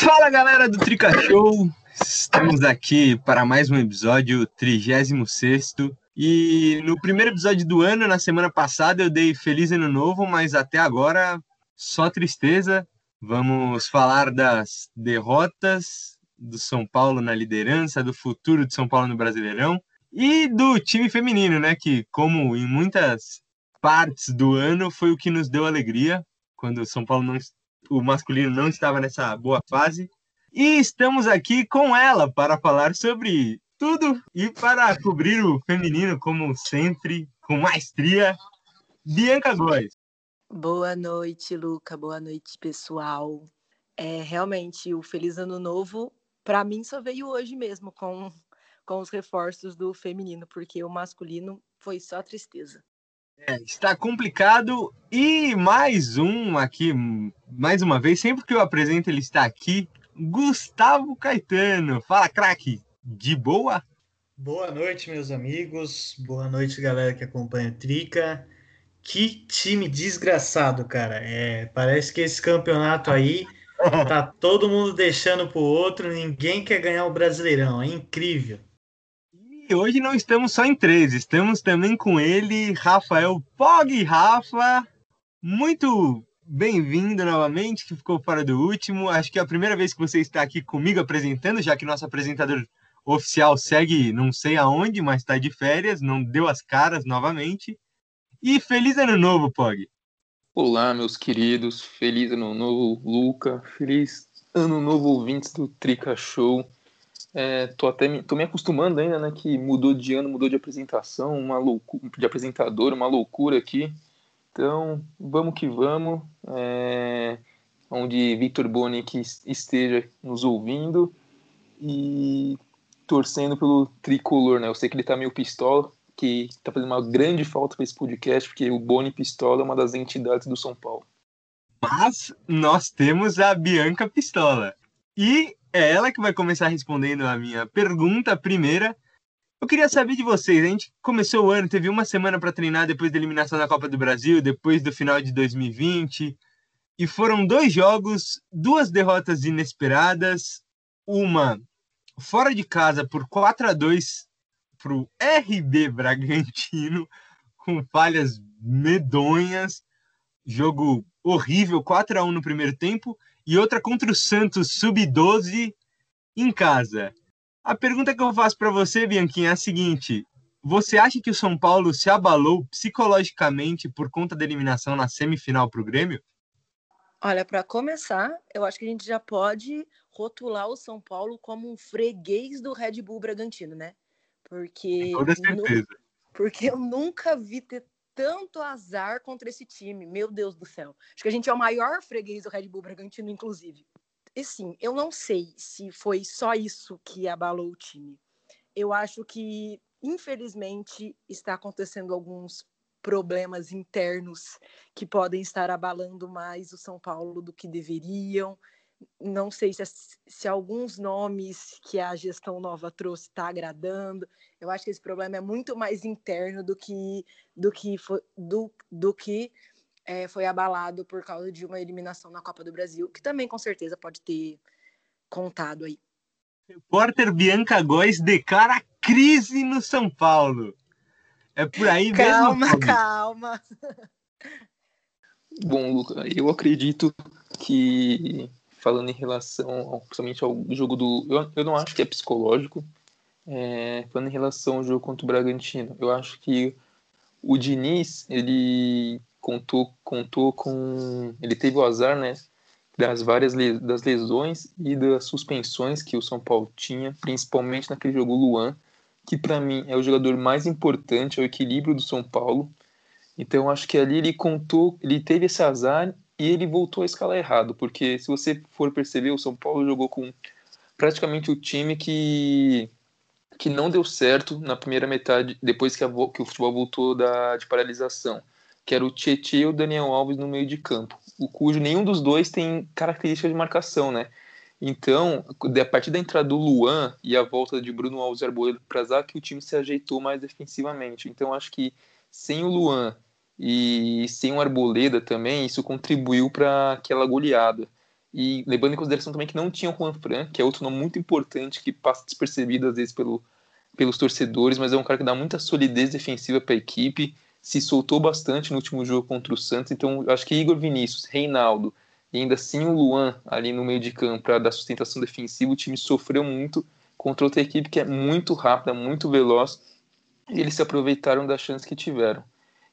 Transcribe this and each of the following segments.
Fala galera do Trica Show, estamos aqui para mais um episódio 36 e no primeiro episódio do ano, na semana passada, eu dei Feliz Ano Novo, mas até agora só tristeza. Vamos falar das derrotas do São Paulo na liderança, do futuro de São Paulo no Brasileirão e do time feminino, né? Que, como em muitas partes do ano, foi o que nos deu alegria quando o São Paulo não, o masculino não estava nessa boa fase. E estamos aqui com ela para falar sobre tudo e para cobrir o feminino, como sempre, com maestria, Bianca Góes. Boa noite, Luca. Boa noite, pessoal. É realmente o Feliz Ano Novo, para mim, só veio hoje mesmo com com os reforços do feminino, porque o masculino foi só tristeza. É, está complicado e mais um aqui, mais uma vez, sempre que eu apresento ele está aqui, Gustavo Caetano. Fala, craque, de boa? Boa noite, meus amigos. Boa noite, galera que acompanha a Trica. Que time desgraçado, cara. É, parece que esse campeonato aí tá todo mundo deixando pro outro, ninguém quer ganhar o Brasileirão. É incrível. Hoje não estamos só em três, estamos também com ele, Rafael Pog. Rafa, muito bem-vindo novamente, que ficou fora do último. Acho que é a primeira vez que você está aqui comigo apresentando, já que nosso apresentador oficial segue não sei aonde, mas está de férias, não deu as caras novamente. E feliz ano novo, Pog. Olá, meus queridos. Feliz ano novo, Luca. Feliz ano novo, ouvintes do Trica Show. É, tô até me, tô me acostumando ainda, né? Que mudou de ano, mudou de apresentação, uma loucura, de apresentador, uma loucura aqui. Então, vamos que vamos. É, onde Victor Boni que esteja nos ouvindo e torcendo pelo tricolor, né? Eu sei que ele tá meio pistola, que tá fazendo uma grande falta para esse podcast, porque o Boni Pistola é uma das entidades do São Paulo. Mas nós temos a Bianca Pistola. E é ela que vai começar respondendo a minha pergunta primeira. Eu queria saber de vocês. A gente começou o ano, teve uma semana para treinar depois da eliminação da Copa do Brasil, depois do final de 2020. E foram dois jogos, duas derrotas inesperadas. Uma fora de casa por 4 a 2 para o RB Bragantino, com falhas medonhas. Jogo horrível, 4 a 1 no primeiro tempo e outra contra o Santos sub-12 em casa. A pergunta que eu faço para você, Bianquinha, é a seguinte: você acha que o São Paulo se abalou psicologicamente por conta da eliminação na semifinal para o Grêmio? Olha, para começar, eu acho que a gente já pode rotular o São Paulo como um freguês do Red Bull Bragantino, né? Porque. Com toda certeza. porque eu nunca vi ter tanto azar contra esse time. Meu Deus do céu. Acho que a gente é o maior freguês do Red Bull Bragantino, inclusive. E sim, eu não sei se foi só isso que abalou o time. Eu acho que, infelizmente, está acontecendo alguns problemas internos que podem estar abalando mais o São Paulo do que deveriam não sei se, se alguns nomes que a gestão nova trouxe está agradando. Eu acho que esse problema é muito mais interno do que do que foi, do, do que é, foi abalado por causa de uma eliminação na Copa do Brasil, que também com certeza pode ter contado aí. Repórter Bianca Góes declara crise no São Paulo. É por aí calma, mesmo? Calma, calma. Bom, Luca, eu acredito que falando em relação, principalmente ao jogo do. Eu, eu não acho que é psicológico. É, falando em relação ao jogo contra o Bragantino, eu acho que o Diniz, ele contou, contou com. Ele teve o azar, né? Das várias das lesões e das suspensões que o São Paulo tinha, principalmente naquele jogo Luan, que para mim é o jogador mais importante, é o equilíbrio do São Paulo. Então acho que ali ele contou, ele teve esse azar e ele voltou a escalar errado, porque se você for perceber, o São Paulo jogou com praticamente o time que que não deu certo na primeira metade, depois que, a, que o futebol voltou da, de paralisação, que era o Tietchan e o Daniel Alves no meio de campo, o cujo nenhum dos dois tem características de marcação, né? Então, a partir da entrada do Luan e a volta de Bruno Alves e Arboleda para Zac, o time se ajeitou mais defensivamente. Então, acho que sem o Luan e sem o Arboleda também, isso contribuiu para aquela goleada. E levando em consideração também que não tinha o Juan Fran, que é outro nome muito importante que passa despercebido às vezes pelo, pelos torcedores, mas é um cara que dá muita solidez defensiva para a equipe, se soltou bastante no último jogo contra o Santos, então acho que Igor Vinícius, Reinaldo e ainda assim o Luan ali no meio de campo para dar sustentação defensiva, o time sofreu muito contra outra equipe que é muito rápida, muito veloz, e eles se aproveitaram das chances que tiveram.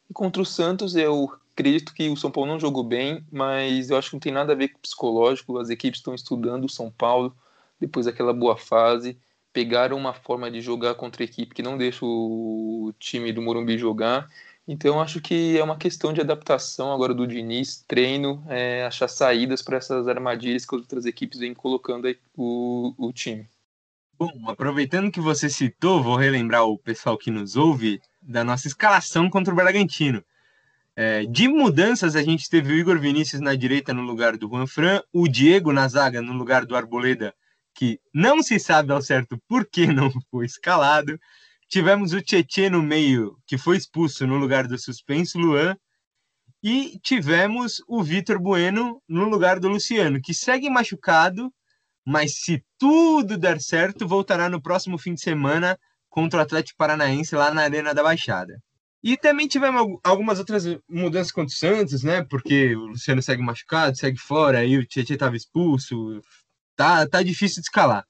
E contra o Santos, eu acredito que o São Paulo não jogou bem, mas eu acho que não tem nada a ver com o psicológico. As equipes estão estudando o São Paulo depois daquela boa fase, pegaram uma forma de jogar contra a equipe que não deixa o time do Morumbi jogar. Então acho que é uma questão de adaptação agora do Diniz, treino, é, achar saídas para essas armadilhas que outras equipes vêm colocando o, o time. Bom, aproveitando que você citou, vou relembrar o pessoal que nos ouve da nossa escalação contra o Bragantino. É, de mudanças, a gente teve o Igor Vinícius na direita no lugar do Juan Fran, o Diego na zaga no lugar do Arboleda, que não se sabe ao certo por que não foi escalado. Tivemos o Tietê no meio, que foi expulso no lugar do suspenso Luan. E tivemos o Vitor Bueno no lugar do Luciano, que segue machucado, mas se tudo der certo, voltará no próximo fim de semana contra o Atlético Paranaense lá na Arena da Baixada. E também tivemos algumas outras mudanças contra o Santos, né? Porque o Luciano segue machucado, segue fora, aí o Tietchan estava expulso. Tá, tá difícil de escalar.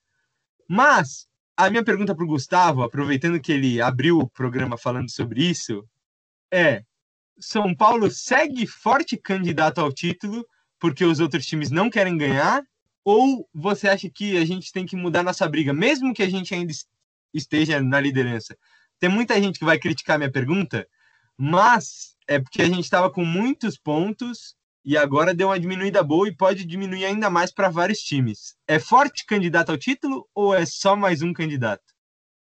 Mas a minha pergunta para o Gustavo, aproveitando que ele abriu o programa falando sobre isso, é: São Paulo segue forte candidato ao título porque os outros times não querem ganhar? Ou você acha que a gente tem que mudar nossa briga, mesmo que a gente ainda esteja na liderança? Tem muita gente que vai criticar minha pergunta, mas é porque a gente estava com muitos pontos e agora deu uma diminuída boa e pode diminuir ainda mais para vários times. É forte candidato ao título ou é só mais um candidato?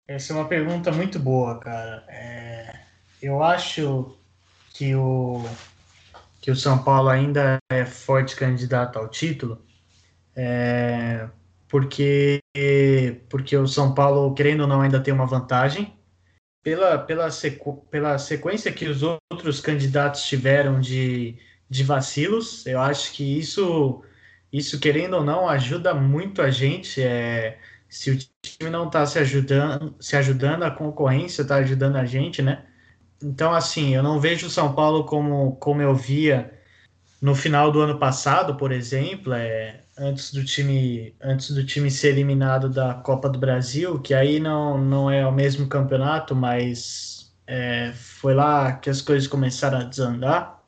Essa é uma pergunta muito boa, cara. É... Eu acho que o que o São Paulo ainda é forte candidato ao título, é... porque porque o São Paulo, querendo ou não, ainda tem uma vantagem pela, pela, sequ, pela sequência que os outros candidatos tiveram de, de vacilos, eu acho que isso, isso, querendo ou não, ajuda muito a gente. É, se o time não está se ajudando, se ajudando, a concorrência está ajudando a gente, né? Então, assim, eu não vejo o São Paulo como, como eu via no final do ano passado, por exemplo, é, antes do time antes do time ser eliminado da Copa do Brasil, que aí não, não é o mesmo campeonato, mas é, foi lá que as coisas começaram a desandar.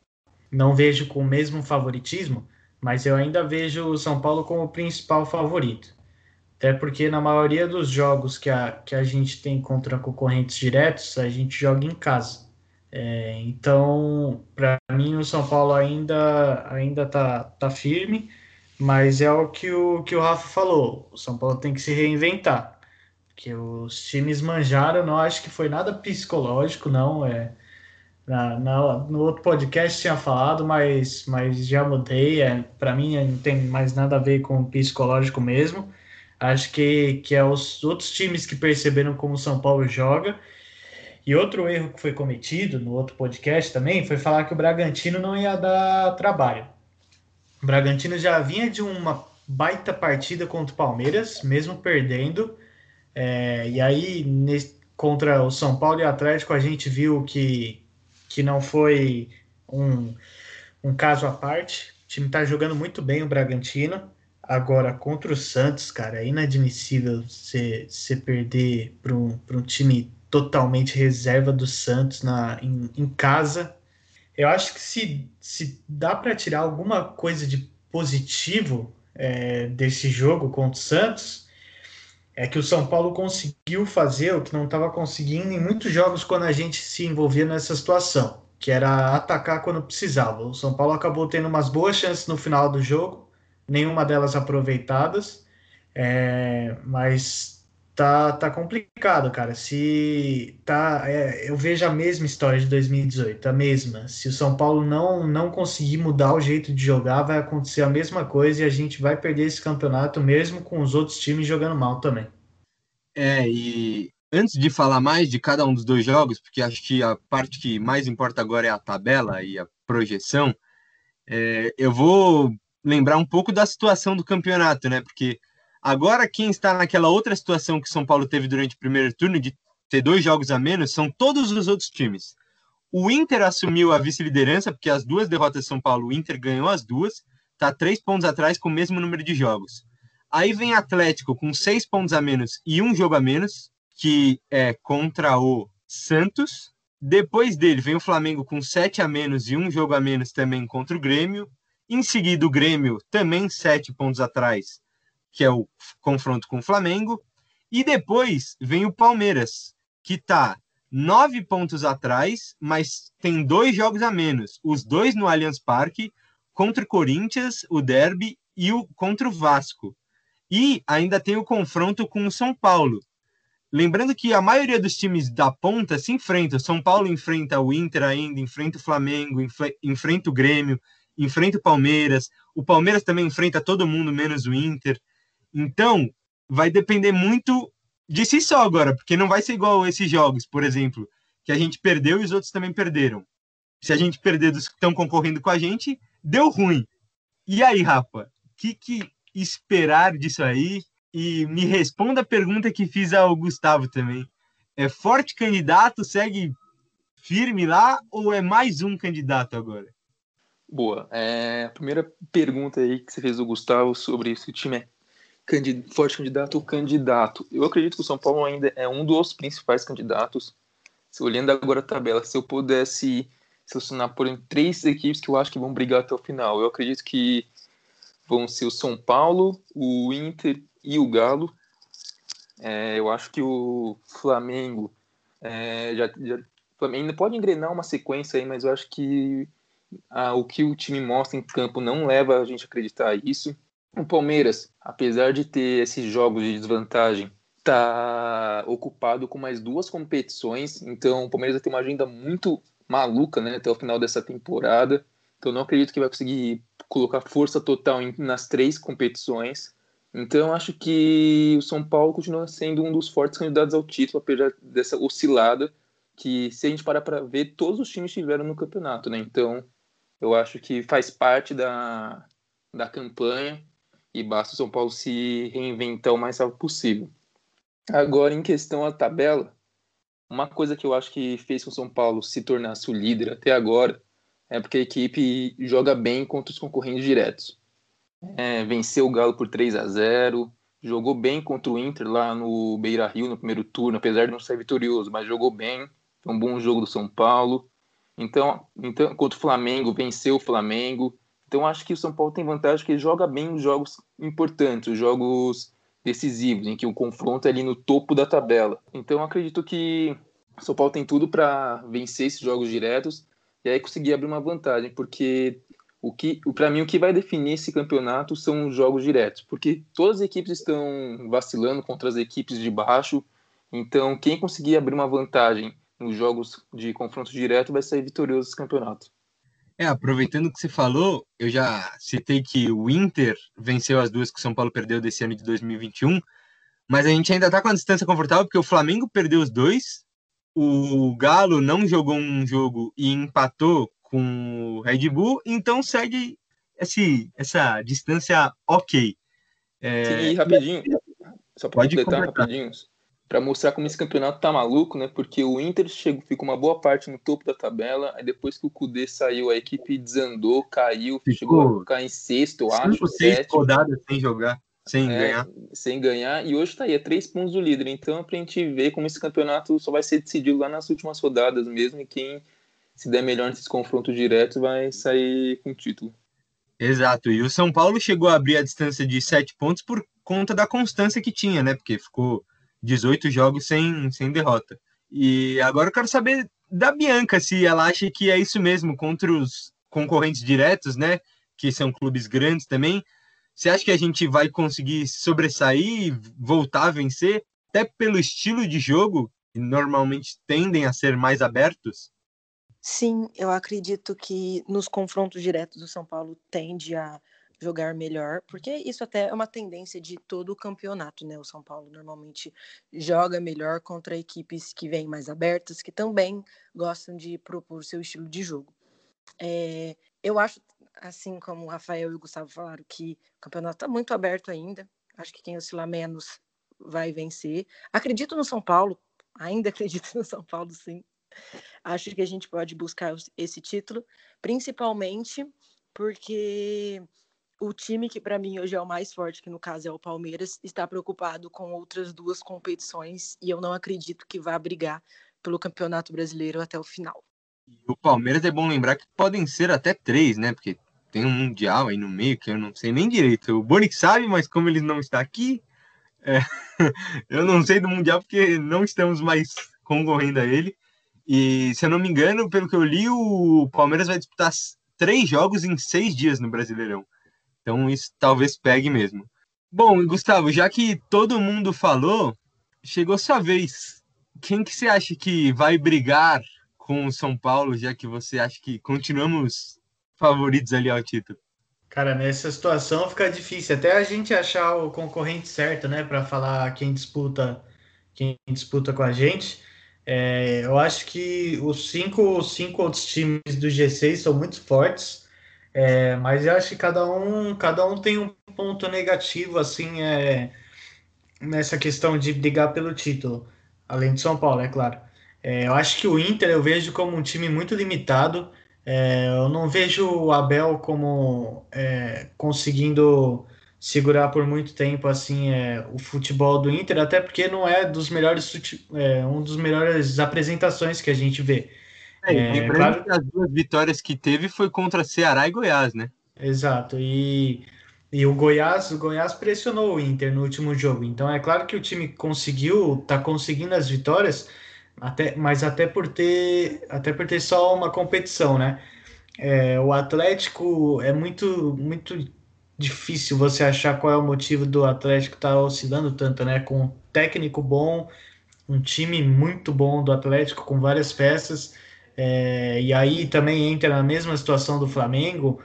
Não vejo com o mesmo favoritismo, mas eu ainda vejo o São Paulo como o principal favorito. Até porque na maioria dos jogos que a, que a gente tem contra concorrentes diretos, a gente joga em casa. É, então, para mim, o São Paulo ainda ainda tá, tá firme mas é o que o que o Rafa falou. O São Paulo tem que se reinventar. Porque os times manjaram, não acho que foi nada psicológico, não. É, na, na, no outro podcast tinha falado, mas, mas já mudei. É, Para mim não tem mais nada a ver com psicológico mesmo. Acho que, que é os outros times que perceberam como o São Paulo joga. E outro erro que foi cometido no outro podcast também foi falar que o Bragantino não ia dar trabalho. O Bragantino já vinha de uma baita partida contra o Palmeiras, mesmo perdendo. É, e aí, nesse, contra o São Paulo e Atlético, a gente viu que, que não foi um, um caso à parte. O time está jogando muito bem o Bragantino. Agora, contra o Santos, cara, é inadmissível você perder para um, um time totalmente reserva do Santos na, em, em casa eu acho que se, se dá para tirar alguma coisa de positivo é, desse jogo contra o Santos, é que o São Paulo conseguiu fazer o que não estava conseguindo em muitos jogos quando a gente se envolvia nessa situação, que era atacar quando precisava. O São Paulo acabou tendo umas boas chances no final do jogo, nenhuma delas aproveitadas, é, mas tá, tá complicado, cara. Se tá, é, eu vejo a mesma história de 2018, a mesma. Se o São Paulo não não conseguir mudar o jeito de jogar, vai acontecer a mesma coisa e a gente vai perder esse campeonato mesmo com os outros times jogando mal também. É, e antes de falar mais de cada um dos dois jogos, porque acho que a parte que mais importa agora é a tabela e a projeção, é, eu vou lembrar um pouco da situação do campeonato, né? Porque agora quem está naquela outra situação que São Paulo teve durante o primeiro turno, de ter dois jogos a menos, são todos os outros times. O Inter assumiu a vice-liderança, porque as duas derrotas de São Paulo, o Inter ganhou as duas, está três pontos atrás com o mesmo número de jogos. Aí vem Atlético com seis pontos a menos e um jogo a menos, que é contra o Santos. Depois dele vem o Flamengo com sete a menos e um jogo a menos também contra o Grêmio. Em seguida, o Grêmio também sete pontos atrás, que é o confronto com o Flamengo. E depois vem o Palmeiras, que está nove pontos atrás, mas tem dois jogos a menos. Os dois no Allianz Parque, contra o Corinthians, o Derby, e o contra o Vasco. E ainda tem o confronto com o São Paulo. Lembrando que a maioria dos times da ponta se enfrentam. São Paulo enfrenta o Inter ainda, enfrenta o Flamengo, enfrenta o Grêmio, enfrenta o Palmeiras. O Palmeiras também enfrenta todo mundo, menos o Inter. Então, vai depender muito de si só agora, porque não vai ser igual esses jogos, por exemplo, que a gente perdeu e os outros também perderam. Se a gente perder dos que estão concorrendo com a gente, deu ruim. E aí, Rafa, o que, que esperar disso aí? E me responda a pergunta que fiz ao Gustavo também. É forte candidato, segue firme lá ou é mais um candidato agora? Boa. É, a primeira pergunta aí que você fez do Gustavo sobre se o time é forte candidato candidato. Eu acredito que o São Paulo ainda é um dos principais candidatos. Se olhando agora a tabela, se eu pudesse selecionar por três equipes que eu acho que vão brigar até o final, eu acredito que vão ser o São Paulo, o Inter e o Galo. É, eu acho que o Flamengo é, já, já ainda pode engrenar uma sequência aí, mas eu acho que ah, o que o time mostra em campo não leva a gente a acreditar isso. O Palmeiras, apesar de ter esses jogos de desvantagem, está ocupado com mais duas competições, então o Palmeiras ter uma agenda muito maluca né, até o final dessa temporada. Então não acredito que vai conseguir colocar força total em, nas três competições. Então acho que o São Paulo continua sendo um dos fortes candidatos ao título, apesar dessa oscilada que se a gente parar para ver, todos os times estiveram no campeonato, né? Então eu acho que faz parte da, da campanha e basta o São Paulo se reinventar o mais rápido possível. Agora, em questão à tabela, uma coisa que eu acho que fez com o São Paulo se tornasse o líder até agora é porque a equipe joga bem contra os concorrentes diretos. É, venceu o Galo por 3 a 0 jogou bem contra o Inter lá no Beira Rio no primeiro turno, apesar de não ser vitorioso, mas jogou bem. Foi um bom jogo do São Paulo. Então, então contra o Flamengo, venceu o Flamengo. Então acho que o São Paulo tem vantagem que ele joga bem os jogos importantes, os jogos decisivos, em que o confronto é ali no topo da tabela. Então acredito que o São Paulo tem tudo para vencer esses jogos diretos e aí conseguir abrir uma vantagem, porque o que, para mim, o que vai definir esse campeonato são os jogos diretos, porque todas as equipes estão vacilando contra as equipes de baixo. Então, quem conseguir abrir uma vantagem nos jogos de confronto direto vai sair vitorioso desse campeonato. É, aproveitando o que você falou, eu já citei que o Inter venceu as duas que o São Paulo perdeu desse ano de 2021, mas a gente ainda está com a distância confortável porque o Flamengo perdeu os dois, o Galo não jogou um jogo e empatou com o Red Bull, então segue esse, essa distância ok. É... Sim, rapidinho, só para completar rapidinho, para mostrar como esse campeonato tá maluco, né? Porque o Inter chegou, ficou uma boa parte no topo da tabela, aí depois que o Cudê saiu, a equipe desandou, caiu, ficou chegou a ficar em sexto, eu acho. Seis rodadas sem jogar, sem é, ganhar. Sem ganhar, e hoje tá aí, é três pontos do líder. Então, é pra gente ver como esse campeonato só vai ser decidido lá nas últimas rodadas mesmo, e quem se der melhor nesses confrontos diretos vai sair com o título. Exato, e o São Paulo chegou a abrir a distância de sete pontos por conta da constância que tinha, né? Porque ficou 18 jogos sem, sem derrota. E agora eu quero saber da Bianca, se ela acha que é isso mesmo, contra os concorrentes diretos, né? Que são clubes grandes também. Você acha que a gente vai conseguir sobressair, voltar a vencer, até pelo estilo de jogo, que normalmente tendem a ser mais abertos? Sim, eu acredito que nos confrontos diretos o São Paulo tende a jogar melhor, porque isso até é uma tendência de todo o campeonato, né? O São Paulo normalmente joga melhor contra equipes que vêm mais abertas, que também gostam de propor seu estilo de jogo. É, eu acho, assim como o Rafael e o Gustavo falaram, que o campeonato está muito aberto ainda. Acho que quem oscilar menos vai vencer. Acredito no São Paulo, ainda acredito no São Paulo, sim. Acho que a gente pode buscar esse título, principalmente porque o time que para mim hoje é o mais forte, que no caso é o Palmeiras, está preocupado com outras duas competições e eu não acredito que vá brigar pelo Campeonato Brasileiro até o final. o Palmeiras é bom lembrar que podem ser até três, né? Porque tem um Mundial aí no meio que eu não sei nem direito. O Bonic sabe, mas como ele não está aqui, é... eu não sei do Mundial porque não estamos mais concorrendo a ele. E se eu não me engano, pelo que eu li, o Palmeiras vai disputar três jogos em seis dias no Brasileirão. Então isso talvez pegue mesmo. Bom, Gustavo, já que todo mundo falou, chegou sua vez. Quem que você acha que vai brigar com o São Paulo, já que você acha que continuamos favoritos ali ao título? Cara, nessa situação fica difícil até a gente achar o concorrente certo, né, para falar quem disputa, quem disputa com a gente. É, eu acho que os cinco, cinco outros times do G6 são muito fortes, é, mas eu acho que cada um, cada um tem um ponto negativo assim é, nessa questão de brigar pelo título, além de São Paulo, é claro. É, eu acho que o Inter eu vejo como um time muito limitado. É, eu não vejo o Abel como é, conseguindo segurar por muito tempo assim é, o futebol do Inter, até porque não é dos melhores é, um dos melhores apresentações que a gente vê. É, é claro... que as duas vitórias que teve foi contra Ceará e Goiás, né? Exato. E, e o Goiás, o Goiás pressionou o Inter no último jogo. Então é claro que o time conseguiu, tá conseguindo as vitórias, até, mas até por ter até por ter só uma competição, né? É, o Atlético é muito muito difícil você achar qual é o motivo do Atlético estar tá oscilando tanto, né? Com um técnico bom, um time muito bom do Atlético com várias peças, é, e aí também entra na mesma situação do Flamengo.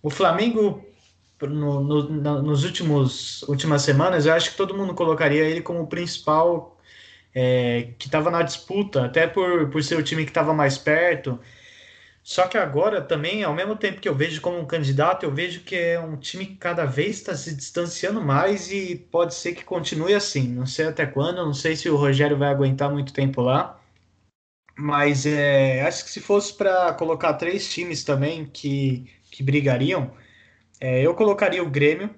O Flamengo no, no, nos últimos últimas semanas, eu acho que todo mundo colocaria ele como o principal é, que estava na disputa, até por, por ser o time que estava mais perto. Só que agora também, ao mesmo tempo que eu vejo como um candidato, eu vejo que é um time que cada vez está se distanciando mais e pode ser que continue assim. Não sei até quando, não sei se o Rogério vai aguentar muito tempo lá. Mas é, acho que se fosse para colocar três times também que, que brigariam, é, eu colocaria o Grêmio.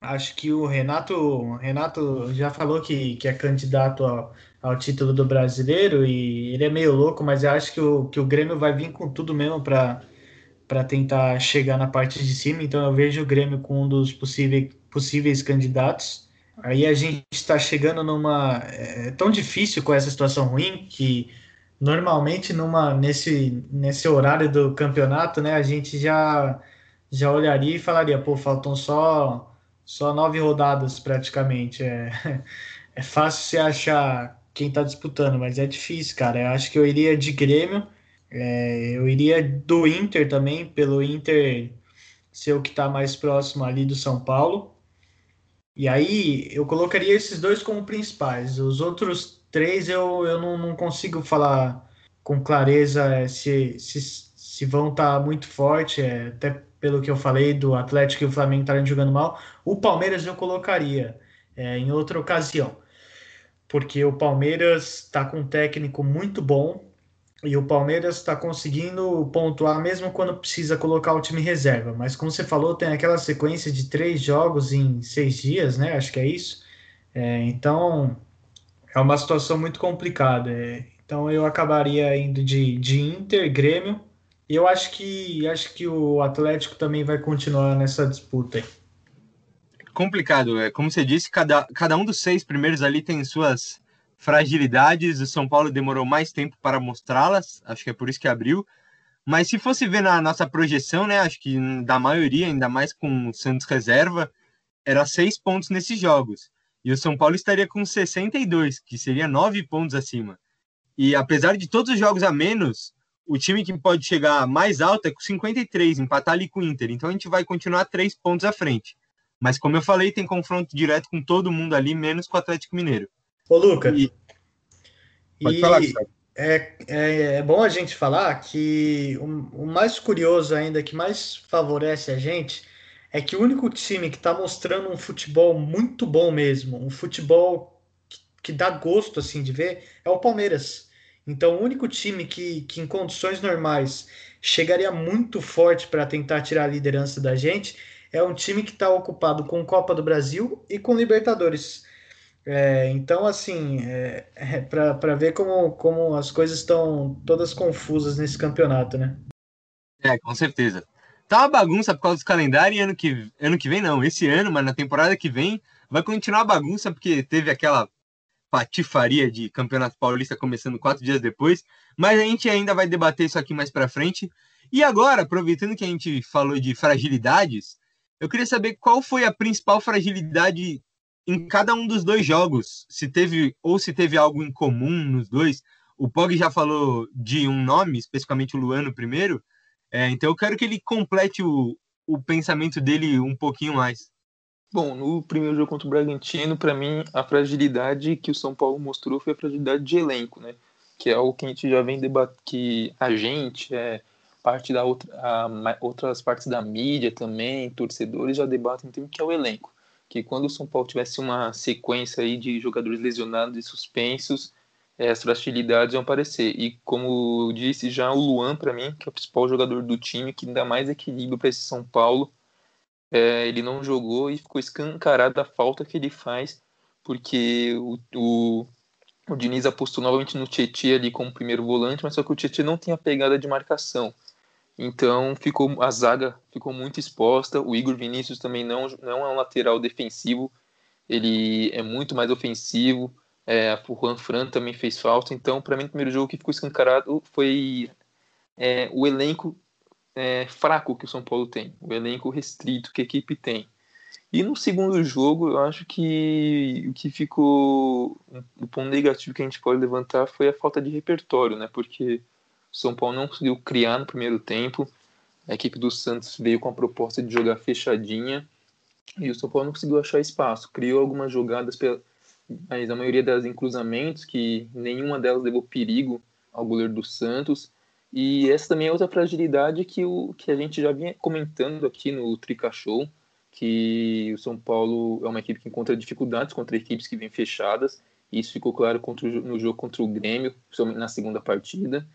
Acho que o Renato, Renato já falou que, que é candidato ao, ao título do brasileiro e ele é meio louco, mas eu acho que o, que o Grêmio vai vir com tudo mesmo para tentar chegar na parte de cima, então eu vejo o Grêmio com um dos possíveis, possíveis candidatos. Aí a gente está chegando numa. É tão difícil com essa situação ruim que normalmente numa, nesse, nesse horário do campeonato, né, a gente já, já olharia e falaria, pô, faltam só, só nove rodadas praticamente. É, é fácil você achar quem tá disputando, mas é difícil, cara. Eu acho que eu iria de Grêmio, é, eu iria do Inter também, pelo Inter ser o que tá mais próximo ali do São Paulo. E aí eu colocaria esses dois como principais. Os outros três eu, eu não, não consigo falar com clareza é, se, se, se vão estar tá muito forte, é, até pelo que eu falei do Atlético e o Flamengo estarem jogando mal. O Palmeiras eu colocaria é, em outra ocasião porque o Palmeiras está com um técnico muito bom e o Palmeiras está conseguindo pontuar mesmo quando precisa colocar o time reserva. Mas como você falou, tem aquela sequência de três jogos em seis dias, né? Acho que é isso. É, então é uma situação muito complicada. É, então eu acabaria indo de, de Inter, Grêmio. E eu acho que acho que o Atlético também vai continuar nessa disputa aí complicado. É, como você disse, cada, cada um dos seis primeiros ali tem suas fragilidades. O São Paulo demorou mais tempo para mostrá-las, acho que é por isso que abriu. Mas se fosse ver na nossa projeção, né, acho que da maioria, ainda mais com o Santos reserva, era seis pontos nesses jogos. E o São Paulo estaria com 62, que seria nove pontos acima. E apesar de todos os jogos a menos, o time que pode chegar mais alto é com 53, empatar ali com o Inter. Então a gente vai continuar três pontos à frente. Mas como eu falei, tem confronto direto com todo mundo ali, menos com o Atlético Mineiro. Ô, Luca. E... Pode e... falar, Gustavo. é, é, é, bom a gente falar que o, o, mais curioso ainda, que mais favorece a gente, é que o único time que está mostrando um futebol muito bom mesmo, um futebol que, que, dá gosto assim de ver, é o Palmeiras. Então, o único time que, que em condições normais chegaria muito forte para tentar tirar a liderança da gente é um time que está ocupado com Copa do Brasil e com Libertadores. É, então, assim, é, é para ver como, como as coisas estão todas confusas nesse campeonato, né? É, com certeza. Tá uma bagunça por causa do calendário e ano que, ano que vem não, esse ano, mas na temporada que vem vai continuar a bagunça porque teve aquela patifaria de Campeonato Paulista começando quatro dias depois, mas a gente ainda vai debater isso aqui mais para frente. E agora, aproveitando que a gente falou de fragilidades, eu queria saber qual foi a principal fragilidade em cada um dos dois jogos, se teve ou se teve algo em comum nos dois. O Pog já falou de um nome, especificamente o Luano primeiro, é, então eu quero que ele complete o, o pensamento dele um pouquinho mais. Bom, no primeiro jogo contra o Bragantino, para mim, a fragilidade que o São Paulo mostrou foi a fragilidade de elenco, né? Que é algo que a gente já vem debatendo, que a gente, é, parte da outra, a, outras partes da mídia também, torcedores já debatem o que é o elenco que quando o São Paulo tivesse uma sequência aí de jogadores lesionados e suspensos, eh, as fragilidades iam aparecer. E como disse já o Luan, para mim, que é o principal jogador do time, que dá mais equilíbrio para esse São Paulo, é, ele não jogou e ficou escancarada a falta que ele faz, porque o, o, o Diniz apostou novamente no Tietchan ali como primeiro volante, mas só que o Tietchan não tem a pegada de marcação. Então ficou a zaga ficou muito exposta. O Igor Vinícius também não, não é um lateral defensivo, ele é muito mais ofensivo. É, o Juan Fran também fez falta. Então, para mim, o primeiro jogo que ficou escancarado foi é, o elenco é, fraco que o São Paulo tem, o elenco restrito que a equipe tem. E no segundo jogo, eu acho que o que ficou o ponto negativo que a gente pode levantar foi a falta de repertório, né? Porque o São Paulo não conseguiu criar no primeiro tempo. A equipe do Santos veio com a proposta de jogar fechadinha e o São Paulo não conseguiu achar espaço. Criou algumas jogadas, mas a maioria em cruzamentos, que nenhuma delas levou perigo ao goleiro do Santos. E essa também é outra fragilidade que, o, que a gente já vinha comentando aqui no Trica Show, que o São Paulo é uma equipe que encontra dificuldades contra equipes que vêm fechadas. Isso ficou claro contra no jogo contra o Grêmio, principalmente na segunda partida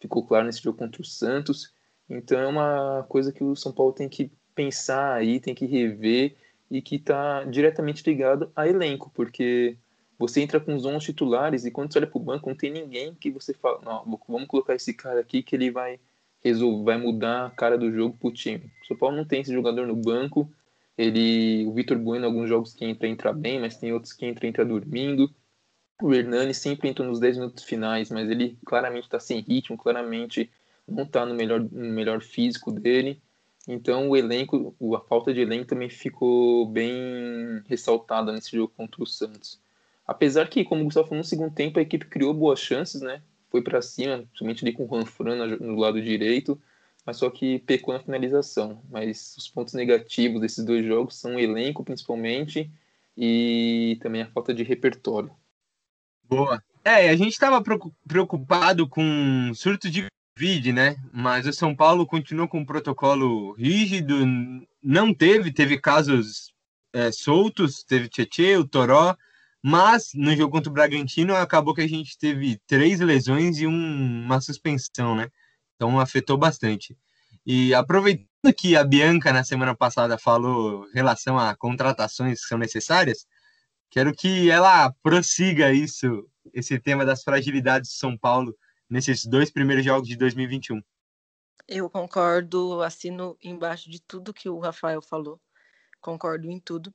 ficou claro nesse jogo contra o Santos. Então é uma coisa que o São Paulo tem que pensar aí, tem que rever e que está diretamente ligado a elenco, porque você entra com os 11 titulares e quando você olha para o banco não tem ninguém que você fala, não, vamos colocar esse cara aqui que ele vai resolver, vai mudar a cara do jogo para o time. O São Paulo não tem esse jogador no banco, ele, o Vitor Bueno, alguns jogos que entra, entra bem, mas tem outros que entra, entra dormindo. O Hernani sempre entra nos 10 minutos finais, mas ele claramente está sem ritmo, claramente não está no melhor, no melhor físico dele. Então o elenco, a falta de elenco também ficou bem ressaltada nesse jogo contra o Santos. Apesar que, como o Gustavo falou, no segundo tempo a equipe criou boas chances, né? Foi para cima, principalmente ali com o Juan Fran no lado direito, mas só que pecou na finalização. Mas os pontos negativos desses dois jogos são o elenco, principalmente, e também a falta de repertório. Boa. É, a gente estava preocupado com surto de Covid, né? Mas o São Paulo continuou com um protocolo rígido, não teve, teve casos é, soltos, teve Tietê, o Toró, mas no jogo contra o Bragantino acabou que a gente teve três lesões e um, uma suspensão, né? Então afetou bastante. E aproveitando que a Bianca na semana passada falou em relação a contratações que são necessárias, Quero que ela prossiga isso, esse tema das fragilidades de São Paulo nesses dois primeiros jogos de 2021. Eu concordo, assino embaixo de tudo que o Rafael falou. Concordo em tudo.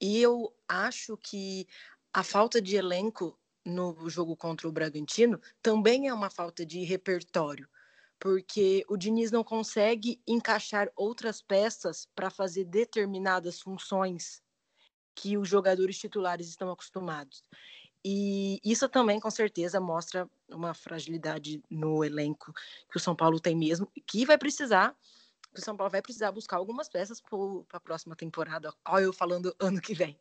E eu acho que a falta de elenco no jogo contra o Bragantino também é uma falta de repertório, porque o Diniz não consegue encaixar outras peças para fazer determinadas funções que os jogadores titulares estão acostumados. E isso também, com certeza, mostra uma fragilidade no elenco que o São Paulo tem mesmo, que vai precisar, que o São Paulo vai precisar buscar algumas peças para a próxima temporada. Olha eu falando ano que vem.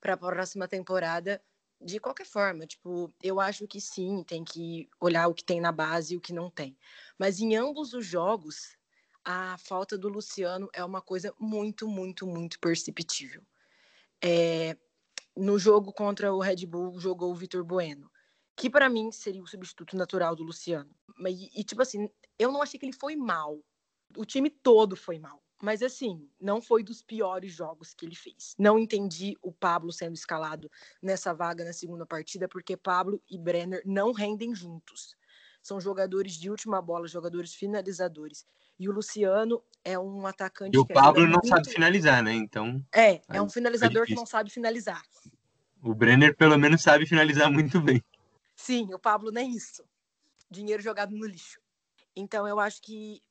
Para a próxima temporada, de qualquer forma, tipo, eu acho que sim, tem que olhar o que tem na base e o que não tem. Mas em ambos os jogos, a falta do Luciano é uma coisa muito, muito, muito perceptível. É, no jogo contra o Red Bull, jogou o Vitor Bueno, que para mim seria o substituto natural do Luciano. E, e, tipo assim, eu não achei que ele foi mal. O time todo foi mal. Mas assim, não foi dos piores jogos que ele fez. Não entendi o Pablo sendo escalado nessa vaga na segunda partida, porque Pablo e Brenner não rendem juntos. São jogadores de última bola, jogadores finalizadores. E o Luciano é um atacante. E o Pablo não muito... sabe finalizar, né? Então. É, é um finalizador que não sabe finalizar. O Brenner, pelo menos, sabe finalizar muito bem. Sim, o Pablo nem isso. Dinheiro jogado no lixo. Então, eu acho que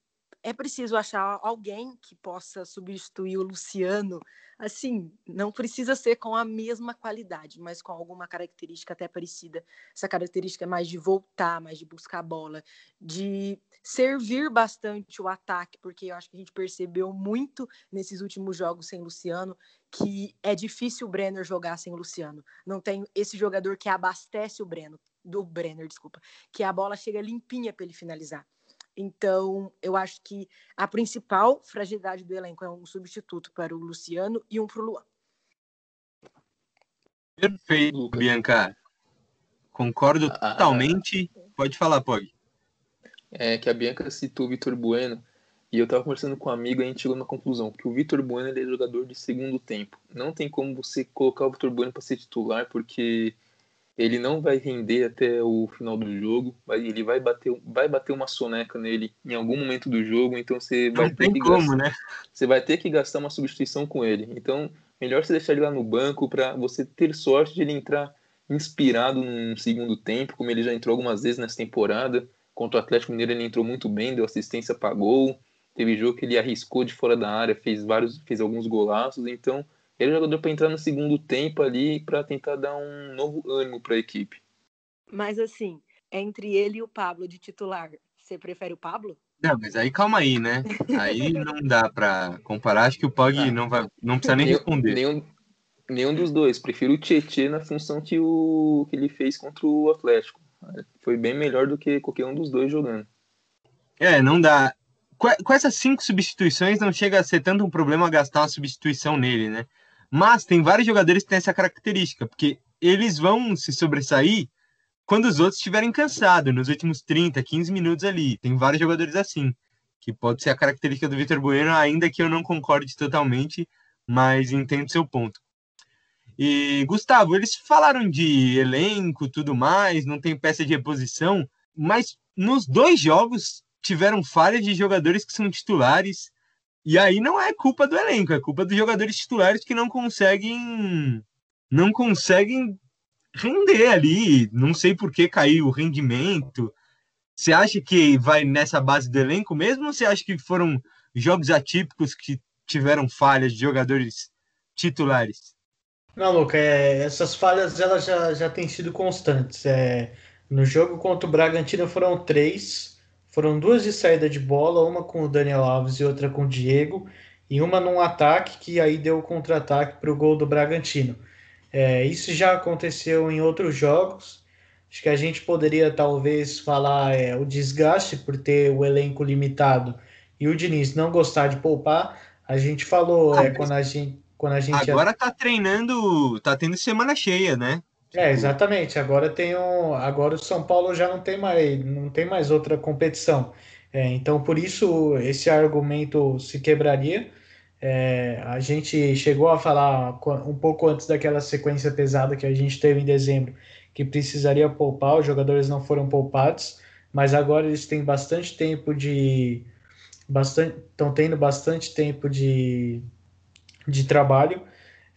é preciso achar alguém que possa substituir o Luciano. Assim, não precisa ser com a mesma qualidade, mas com alguma característica até parecida. Essa característica é mais de voltar, mais de buscar a bola, de servir bastante o ataque, porque eu acho que a gente percebeu muito nesses últimos jogos sem Luciano que é difícil o Brenner jogar sem Luciano. Não tem esse jogador que abastece o Breno, do Brenner, desculpa, que a bola chega limpinha para ele finalizar. Então, eu acho que a principal fragilidade do elenco é um substituto para o Luciano e um para o Luan. Perfeito, Bianca. Concordo ah, totalmente. Pode falar, Pog. É que a Bianca citou o Vitor Bueno e eu tava conversando com um amigo e a gente chegou na conclusão que o Vitor Bueno ele é jogador de segundo tempo. Não tem como você colocar o Vitor Bueno para ser titular porque ele não vai render até o final do jogo, ele vai bater, vai bater uma soneca nele em algum momento do jogo, então você vai não ter que como, gastar, né? você vai ter que gastar uma substituição com ele. Então, melhor você deixar ele lá no banco para você ter sorte de ele entrar inspirado no segundo tempo, como ele já entrou algumas vezes nessa temporada. Contra o Atlético Mineiro ele entrou muito bem, deu assistência para gol. Teve jogo que ele arriscou de fora da área, fez vários, fez alguns golaços, então ele é um jogador para entrar no segundo tempo ali para tentar dar um novo ânimo para a equipe. Mas assim, entre ele e o Pablo de titular, você prefere o Pablo? Não, mas aí calma aí, né? Aí não dá para comparar. Acho que o Pog ah, não vai, não precisa nem responder. Nenhum, nenhum dos dois. Prefiro o Tietchan na função que, o, que ele fez contra o Atlético. Foi bem melhor do que qualquer um dos dois jogando. É, não dá. Com essas cinco substituições, não chega a ser tanto um problema gastar uma substituição nele, né? Mas tem vários jogadores que têm essa característica, porque eles vão se sobressair quando os outros estiverem cansados, nos últimos 30, 15 minutos ali. Tem vários jogadores assim, que pode ser a característica do Vitor Bueno, ainda que eu não concorde totalmente, mas entendo seu ponto. E, Gustavo, eles falaram de elenco, tudo mais, não tem peça de reposição, mas nos dois jogos tiveram falhas de jogadores que são titulares e aí não é culpa do elenco, é culpa dos jogadores titulares que não conseguem não conseguem render ali. Não sei por que caiu o rendimento. Você acha que vai nessa base do elenco mesmo ou você acha que foram jogos atípicos que tiveram falhas de jogadores titulares? Não, Luca, é, essas falhas elas já, já têm sido constantes. É, no jogo contra o Bragantino foram três, foram duas de saída de bola, uma com o Daniel Alves e outra com o Diego, e uma num ataque que aí deu o contra-ataque para o gol do Bragantino. É, isso já aconteceu em outros jogos. Acho que a gente poderia talvez falar é, o desgaste por ter o elenco limitado e o Diniz não gostar de poupar. A gente falou ah, é, quando a gente quando a gente agora tá treinando, tá tendo semana cheia, né? É, exatamente. Agora tem um, agora o São Paulo já não tem mais, não tem mais outra competição. É, então, por isso esse argumento se quebraria. É, a gente chegou a falar um pouco antes daquela sequência pesada que a gente teve em dezembro, que precisaria poupar, os jogadores não foram poupados, mas agora eles têm bastante tempo de bastante estão tendo bastante tempo de, de trabalho.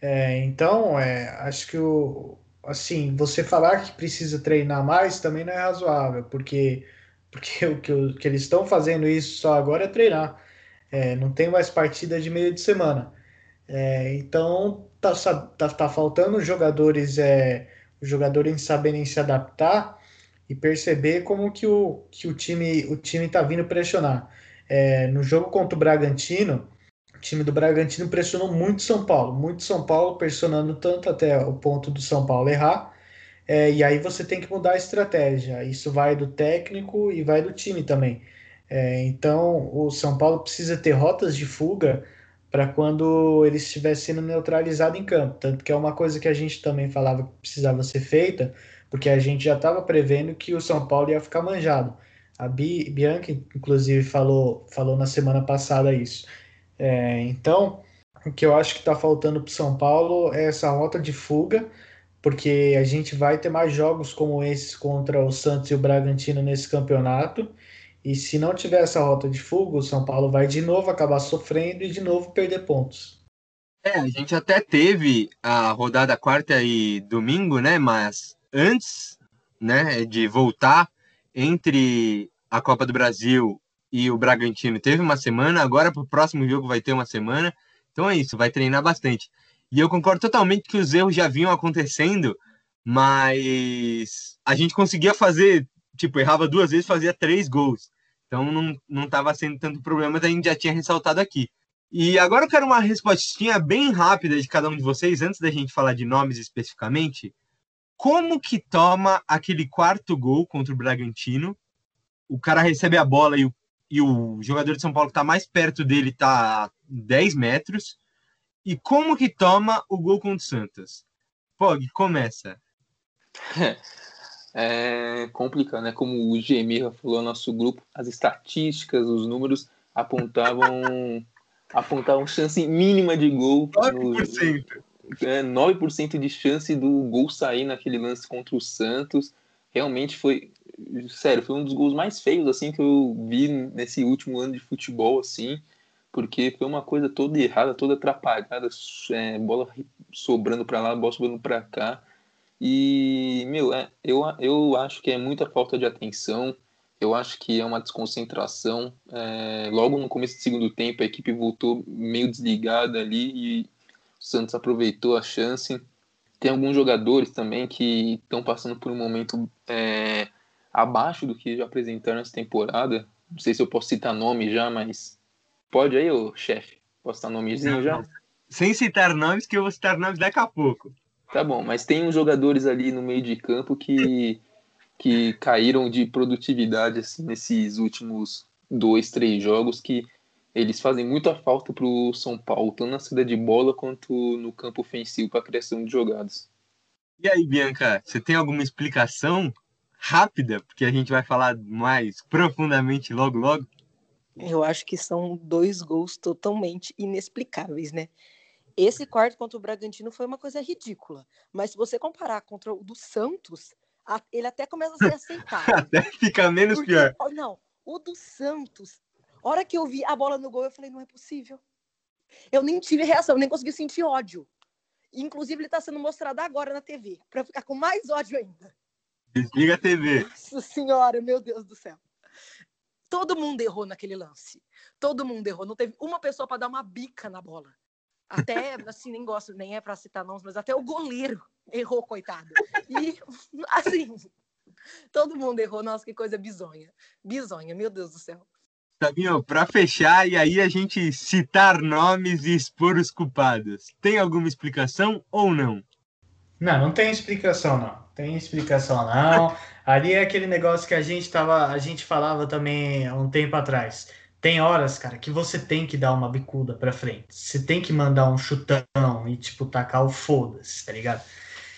É, então, é, acho que o, assim, você falar que precisa treinar mais também não é razoável, porque, porque o que, o que eles estão fazendo isso só agora é treinar. É, não tem mais partida de meio de semana. É, então tá, tá, tá faltando jogadores, é, os jogadores saberem se adaptar e perceber como que o, que o time o time está vindo pressionar. É, no jogo contra o Bragantino, time do Bragantino pressionou muito São Paulo, muito São Paulo pressionando tanto até o ponto do São Paulo errar. É, e aí você tem que mudar a estratégia. Isso vai do técnico e vai do time também. É, então o São Paulo precisa ter rotas de fuga para quando ele estiver sendo neutralizado em campo. Tanto que é uma coisa que a gente também falava que precisava ser feita, porque a gente já estava prevendo que o São Paulo ia ficar manjado. A Bi, Bianca, inclusive, falou, falou na semana passada isso. É, então, o que eu acho que está faltando para o São Paulo é essa rota de fuga, porque a gente vai ter mais jogos como esses contra o Santos e o Bragantino nesse campeonato. E se não tiver essa rota de fuga, o São Paulo vai de novo acabar sofrendo e de novo perder pontos. É, a gente até teve a rodada quarta e domingo, né? Mas antes, né, de voltar entre a Copa do Brasil e o Bragantino, teve uma semana. Agora para o próximo jogo vai ter uma semana. Então é isso, vai treinar bastante. E eu concordo totalmente que os erros já vinham acontecendo, mas a gente conseguia fazer, tipo, errava duas vezes, fazia três gols. Então não, não tava sendo tanto problema, mas a gente já tinha ressaltado aqui. E agora eu quero uma respostinha bem rápida de cada um de vocês, antes da gente falar de nomes especificamente. Como que toma aquele quarto gol contra o Bragantino? O cara recebe a bola e o, e o jogador de São Paulo que está mais perto dele está a 10 metros. E como que toma o gol contra o Santos? Pog, começa. É complicado, né? Como o Gemirra falou no nosso grupo, as estatísticas, os números apontavam apontavam chance mínima de gol. 9%. No, é, 9% de chance do gol sair naquele lance contra o Santos. Realmente foi, sério, foi um dos gols mais feios assim que eu vi nesse último ano de futebol assim porque foi uma coisa toda errada, toda atrapalhada, é, bola sobrando para lá, bola sobrando para cá. E, meu, é, eu, eu acho que é muita falta de atenção, eu acho que é uma desconcentração. É, logo no começo do segundo tempo, a equipe voltou meio desligada ali e o Santos aproveitou a chance. Tem alguns jogadores também que estão passando por um momento é, abaixo do que já apresentaram essa temporada. Não sei se eu posso citar nome já, mas Pode aí, ô chefe? Posso dar nomezinho já? Sem citar nomes, que eu vou citar nomes daqui a pouco. Tá bom, mas tem uns jogadores ali no meio de campo que, que caíram de produtividade assim, nesses últimos dois, três jogos que eles fazem muita falta para o São Paulo, tanto na saída de bola quanto no campo ofensivo para a criação de jogadas. E aí, Bianca, você tem alguma explicação rápida? Porque a gente vai falar mais profundamente logo, logo. Eu acho que são dois gols totalmente inexplicáveis, né? Esse quarto contra o Bragantino foi uma coisa ridícula. Mas se você comparar contra o do Santos, ele até começa a ser aceitável. até fica menos Porque, pior. Não, o do Santos, a hora que eu vi a bola no gol, eu falei, não é possível. Eu nem tive reação, nem consegui sentir ódio. Inclusive, ele está sendo mostrado agora na TV, para ficar com mais ódio ainda. Desliga a TV. Nossa senhora, meu Deus do céu. Todo mundo errou naquele lance. Todo mundo errou. Não teve uma pessoa para dar uma bica na bola. Até, assim, nem gosto, nem é para citar nomes, mas até o goleiro errou, coitado. E, assim, todo mundo errou. Nossa, que coisa bizonha. Bizonha, meu Deus do céu. Sabinho, para fechar e aí a gente citar nomes e expor os culpados, tem alguma explicação ou não? Não, não tem explicação, não. Tem explicação, não. Ali é aquele negócio que a gente tava, a gente falava também há um tempo atrás. Tem horas, cara, que você tem que dar uma bicuda pra frente. Você tem que mandar um chutão e, tipo, tacar o foda-se, tá ligado?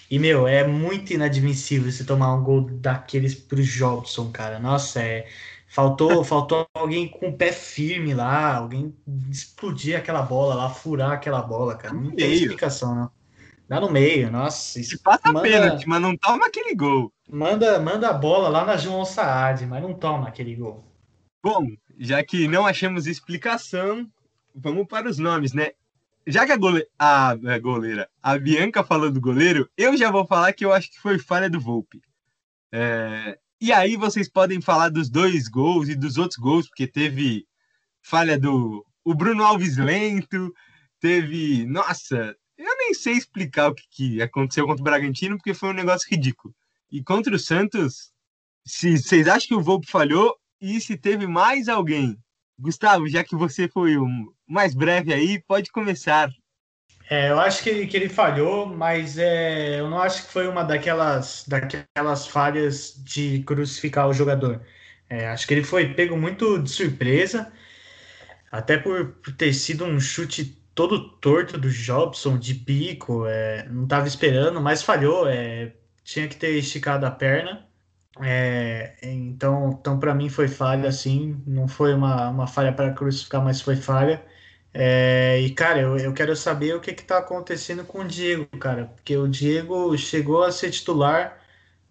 E, meu, é muito inadmissível você tomar um gol daqueles pro Jobson, cara. Nossa, é. Faltou, faltou alguém com o pé firme lá, alguém explodir aquela bola lá, furar aquela bola, cara. Não tem explicação, não. Dá no meio, nossa. Isso passa manda, pênalti, mas não toma aquele gol. Manda, manda a bola lá na João Saad, mas não toma aquele gol. Bom, já que não achamos explicação, vamos para os nomes, né? Já que a, gole... a, a goleira, a Bianca falou do goleiro, eu já vou falar que eu acho que foi falha do Volpe. É... E aí vocês podem falar dos dois gols e dos outros gols, porque teve falha do o Bruno Alves lento, teve, nossa, eu nem sei explicar o que, que aconteceu contra o Bragantino, porque foi um negócio ridículo. E contra o Santos, se vocês acham que o Volpe falhou e se teve mais alguém. Gustavo, já que você foi o mais breve aí, pode começar. É, eu acho que ele, que ele falhou, mas é, eu não acho que foi uma daquelas, daquelas falhas de crucificar o jogador. É, acho que ele foi pego muito de surpresa, até por, por ter sido um chute todo torto do Jobson, de pico, é, não estava esperando, mas falhou, é, tinha que ter esticado a perna. É, então, então para mim foi falha, assim, não foi uma, uma falha para crucificar, mas foi falha. É, e, cara, eu, eu quero saber o que está acontecendo com o Diego, cara, porque o Diego chegou a ser titular,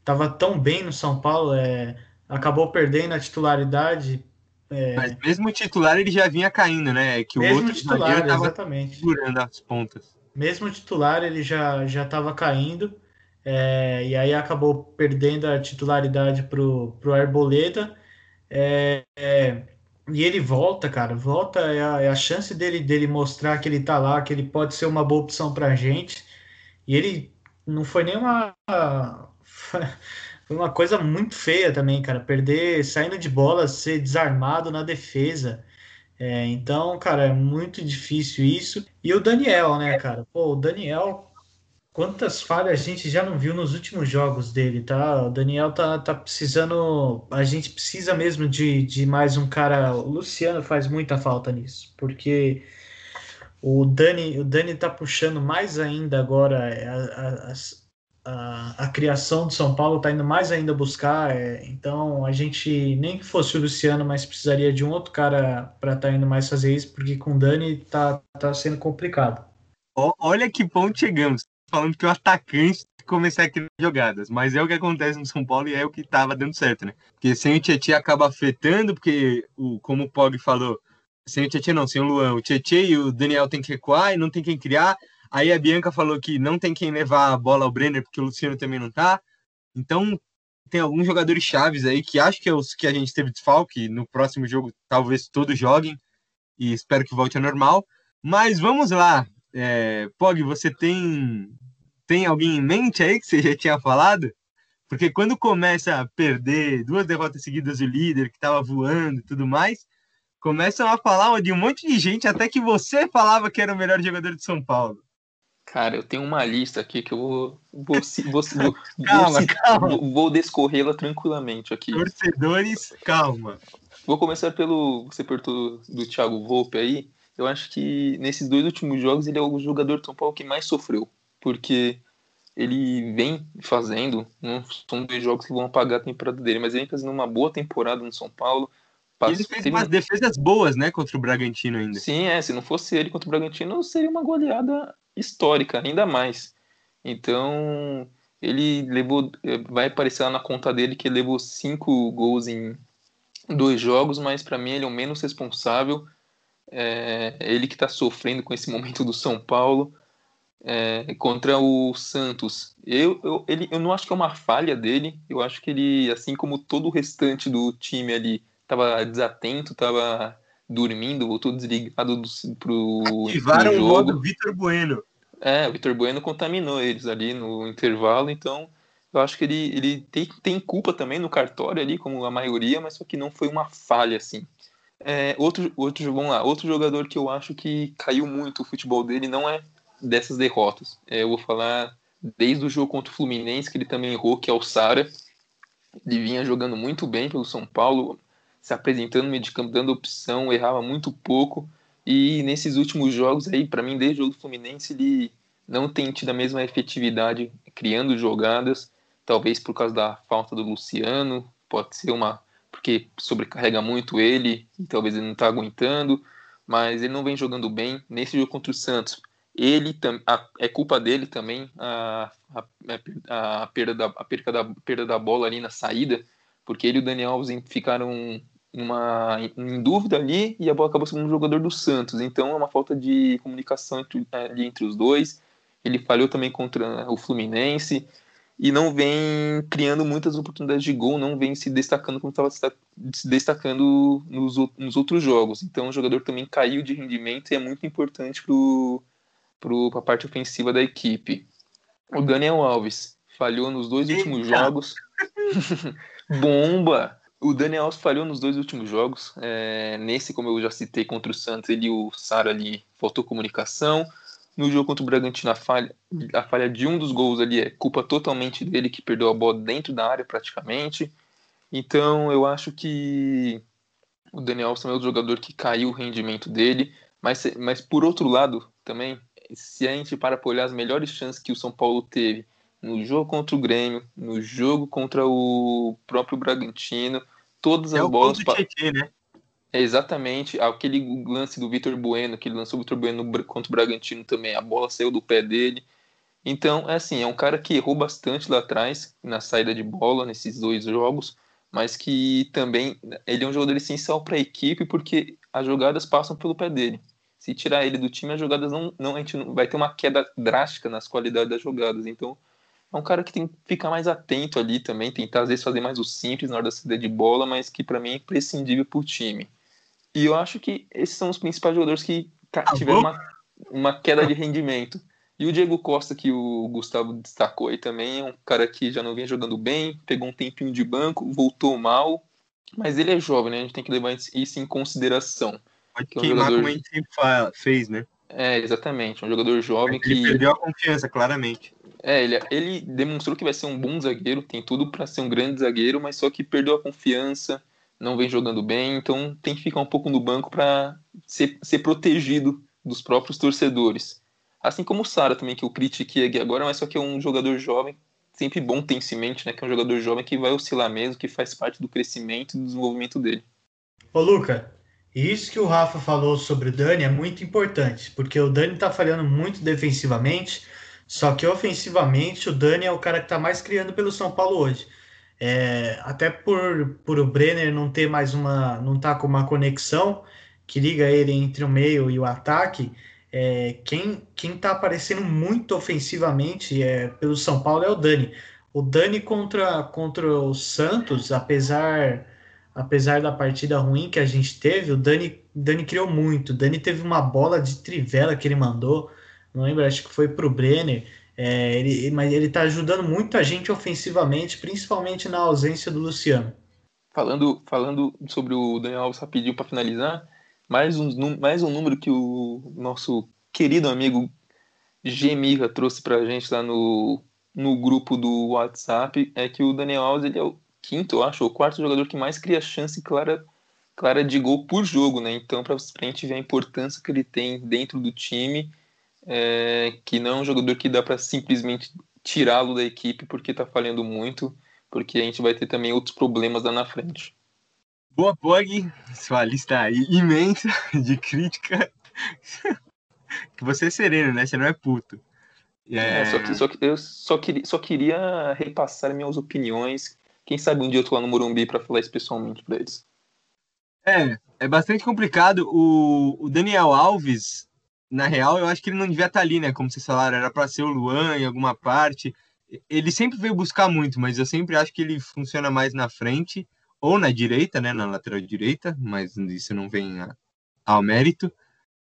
estava tão bem no São Paulo, é, acabou perdendo a titularidade. É, Mas mesmo titular ele já vinha caindo, né? Que o mesmo outro titular, exatamente. segurando as pontas. Mesmo titular ele já já estava caindo, é, e aí acabou perdendo a titularidade pro, pro Arboleda. É, é, e ele volta, cara, volta, é a, é a, chance dele, dele mostrar que ele tá lá, que ele pode ser uma boa opção pra gente. E ele não foi nem uma. Foi uma coisa muito feia também, cara. Perder, saindo de bola, ser desarmado na defesa. É, então, cara, é muito difícil isso. E o Daniel, né, cara? Pô, o Daniel quantas falhas a gente já não viu nos últimos jogos dele, tá? O Daniel tá, tá precisando. A gente precisa mesmo de, de mais um cara. O Luciano faz muita falta nisso, porque o Dani, o Dani tá puxando mais ainda agora a, a, a, criação do São Paulo, tá indo mais ainda buscar. É, então a gente, nem que fosse o Luciano, mas precisaria de um outro cara para estar tá indo mais fazer isso, porque com o Dani tá, tá sendo complicado. Olha que ponto chegamos falando que o atacante começar a criar jogadas, mas é o que acontece no São Paulo e é o que estava dando certo, né? Porque sem o Tietchan acaba afetando, porque, o, como o Pog falou, sem o Tietchan não, sem o Luan, o Tietchan e o Daniel tem que recuar e não tem quem criar. Aí a Bianca falou que não tem quem levar a bola ao Brenner, porque o Luciano também não tá. Então, tem alguns jogadores chaves aí que acho que é os que a gente teve desfalque. No próximo jogo, talvez todos joguem e espero que volte ao normal. Mas vamos lá. É, Pog, você tem tem alguém em mente aí que você já tinha falado? Porque quando começa a perder duas derrotas seguidas o líder, que estava voando e tudo mais, começam a falar de um monte de gente, até que você falava que era o melhor jogador de São Paulo. Cara, eu tenho uma lista aqui que eu vou, vou, vou, vou, calma, vou, calma. vou descorrê-la tranquilamente aqui. Torcedores, calma. Vou começar pelo. Você perguntou do Thiago Volpe aí. Eu acho que nesses dois últimos jogos ele é o jogador de São Paulo que mais sofreu porque ele vem fazendo, não são dois jogos que vão apagar a temporada dele, mas ele vem fazendo uma boa temporada no São Paulo. Passou, ele fez umas defesas boas, né, contra o Bragantino ainda. Sim, é, se não fosse ele contra o Bragantino, seria uma goleada histórica, ainda mais. Então, ele levou, vai aparecer lá na conta dele que ele levou cinco gols em dois jogos, mas para mim ele é o menos responsável. É, ele que está sofrendo com esse momento do São Paulo é, contra o Santos. Eu, eu, ele, eu não acho que é uma falha dele, eu acho que ele, assim como todo o restante do time ali, estava desatento, estava dormindo, voltou desligado do, pro, Ativaram pro jogo. o modo Vitor Bueno. É, o Vitor Bueno contaminou eles ali no intervalo, então eu acho que ele, ele tem, tem culpa também no cartório ali, como a maioria, mas só que não foi uma falha, assim. É, outro, outro, vamos lá, outro jogador que eu acho que caiu muito o futebol dele não é dessas derrotas. É, eu vou falar desde o jogo contra o Fluminense, que ele também errou, que é o Sara. Ele vinha jogando muito bem pelo São Paulo, se apresentando no meio de campo, dando opção, errava muito pouco. E nesses últimos jogos aí, para mim, desde o jogo do Fluminense, ele não tem tido a mesma efetividade criando jogadas, talvez por causa da falta do Luciano, pode ser uma porque sobrecarrega muito ele e talvez ele não está aguentando, mas ele não vem jogando bem nesse jogo contra o Santos ele a, é culpa dele também a, a, a, perda da, perda, da, perda da bola ali na saída, porque ele e o Daniel Alves ficaram uma, em dúvida ali e a bola acabou sendo um jogador do Santos. Então é uma falta de comunicação entre, ali entre os dois. Ele falhou também contra o Fluminense e não vem criando muitas oportunidades de gol, não vem se destacando como estava se destacando nos, nos outros jogos. Então o jogador também caiu de rendimento e é muito importante para a parte ofensiva da equipe. O Daniel Alves falhou nos dois últimos jogos. Bomba! O Daniel Alves falhou nos dois últimos jogos. É, nesse, como eu já citei, contra o Santos, ele e o Sara ali faltou comunicação. No jogo contra o Bragantino, a falha, a falha de um dos gols ali é culpa totalmente dele, que perdeu a bola dentro da área praticamente. Então, eu acho que o Daniel Alves também é o jogador que caiu o rendimento dele. Mas, mas por outro lado, também, se a gente para para olhar as melhores chances que o São Paulo teve no jogo contra o Grêmio, no jogo contra o próprio Bragantino, todas as é bolas. O Tietê, né? É exatamente aquele lance do Vitor Bueno, que ele lançou o Vitor Bueno contra o Bragantino também, a bola saiu do pé dele. Então, é assim, é um cara que errou bastante lá atrás na saída de bola nesses dois jogos, mas que também ele é um jogador essencial para a equipe porque as jogadas passam pelo pé dele. Se tirar ele do time, as jogadas não, não a gente não, vai ter uma queda drástica nas qualidades das jogadas. Então, é um cara que tem que ficar mais atento ali também, tentar às vezes fazer mais o simples na hora da saída de bola, mas que para mim é imprescindível para o time. E eu acho que esses são os principais jogadores que ah, tiveram uma, uma queda de rendimento. E o Diego Costa, que o Gustavo destacou aí também, é um cara que já não vinha jogando bem, pegou um tempinho de banco, voltou mal, mas ele é jovem, né? A gente tem que levar isso em consideração. Pode que queimar é um jogador... como a gente fala, fez, né? É, exatamente. Um jogador jovem ele que. Ele perdeu a confiança, claramente. É, ele, ele demonstrou que vai ser um bom zagueiro, tem tudo para ser um grande zagueiro, mas só que perdeu a confiança, não vem jogando bem, então tem que ficar um pouco no banco para ser, ser protegido dos próprios torcedores. Assim como o Sara também, que eu critiquei aqui agora, mas só que é um jogador jovem, sempre bom ter isso em mente, né? Que é um jogador jovem que vai oscilar mesmo, que faz parte do crescimento e do desenvolvimento dele. Ô, Luca, isso que o Rafa falou sobre o Dani é muito importante, porque o Dani tá falhando muito defensivamente, só que ofensivamente o Dani é o cara que tá mais criando pelo São Paulo hoje. É, até por, por o Brenner não ter mais uma, não tá com uma conexão que liga ele entre o meio e o ataque, é, quem, quem tá aparecendo muito ofensivamente é, pelo São Paulo é o Dani. O Dani contra, contra o Santos, apesar, apesar da partida ruim que a gente teve, o Dani, Dani criou muito. O Dani teve uma bola de trivela que ele mandou, não lembro, acho que foi pro Brenner é, ele, mas ele está ajudando muito a gente ofensivamente, principalmente na ausência do Luciano. Falando, falando sobre o Daniel Alves rapidinho para finalizar, mais um, mais um número que o nosso querido amigo Gemira trouxe para a gente lá no, no grupo do WhatsApp é que o Daniel Alves ele é o quinto, eu acho, ou quarto jogador que mais cria chance clara, clara de gol por jogo, né? Então, para a gente ver a importância que ele tem dentro do time é, que não é um jogador que dá para simplesmente tirá-lo da equipe porque está falhando muito, porque a gente vai ter também outros problemas lá na frente. Boa, Pog, sua lista imensa de crítica. que você é sereno, né? Você não é puto. É... É, só que, só que, eu só queria, só queria repassar minhas opiniões. Quem sabe um dia eu tô lá no Morumbi para falar isso pessoalmente para eles. É, é bastante complicado. O, o Daniel Alves, na real, eu acho que ele não devia estar ali, né? Como vocês falaram, era para ser o Luan em alguma parte. Ele sempre veio buscar muito, mas eu sempre acho que ele funciona mais na frente ou na direita, né? Na lateral direita, mas isso não vem a, ao mérito.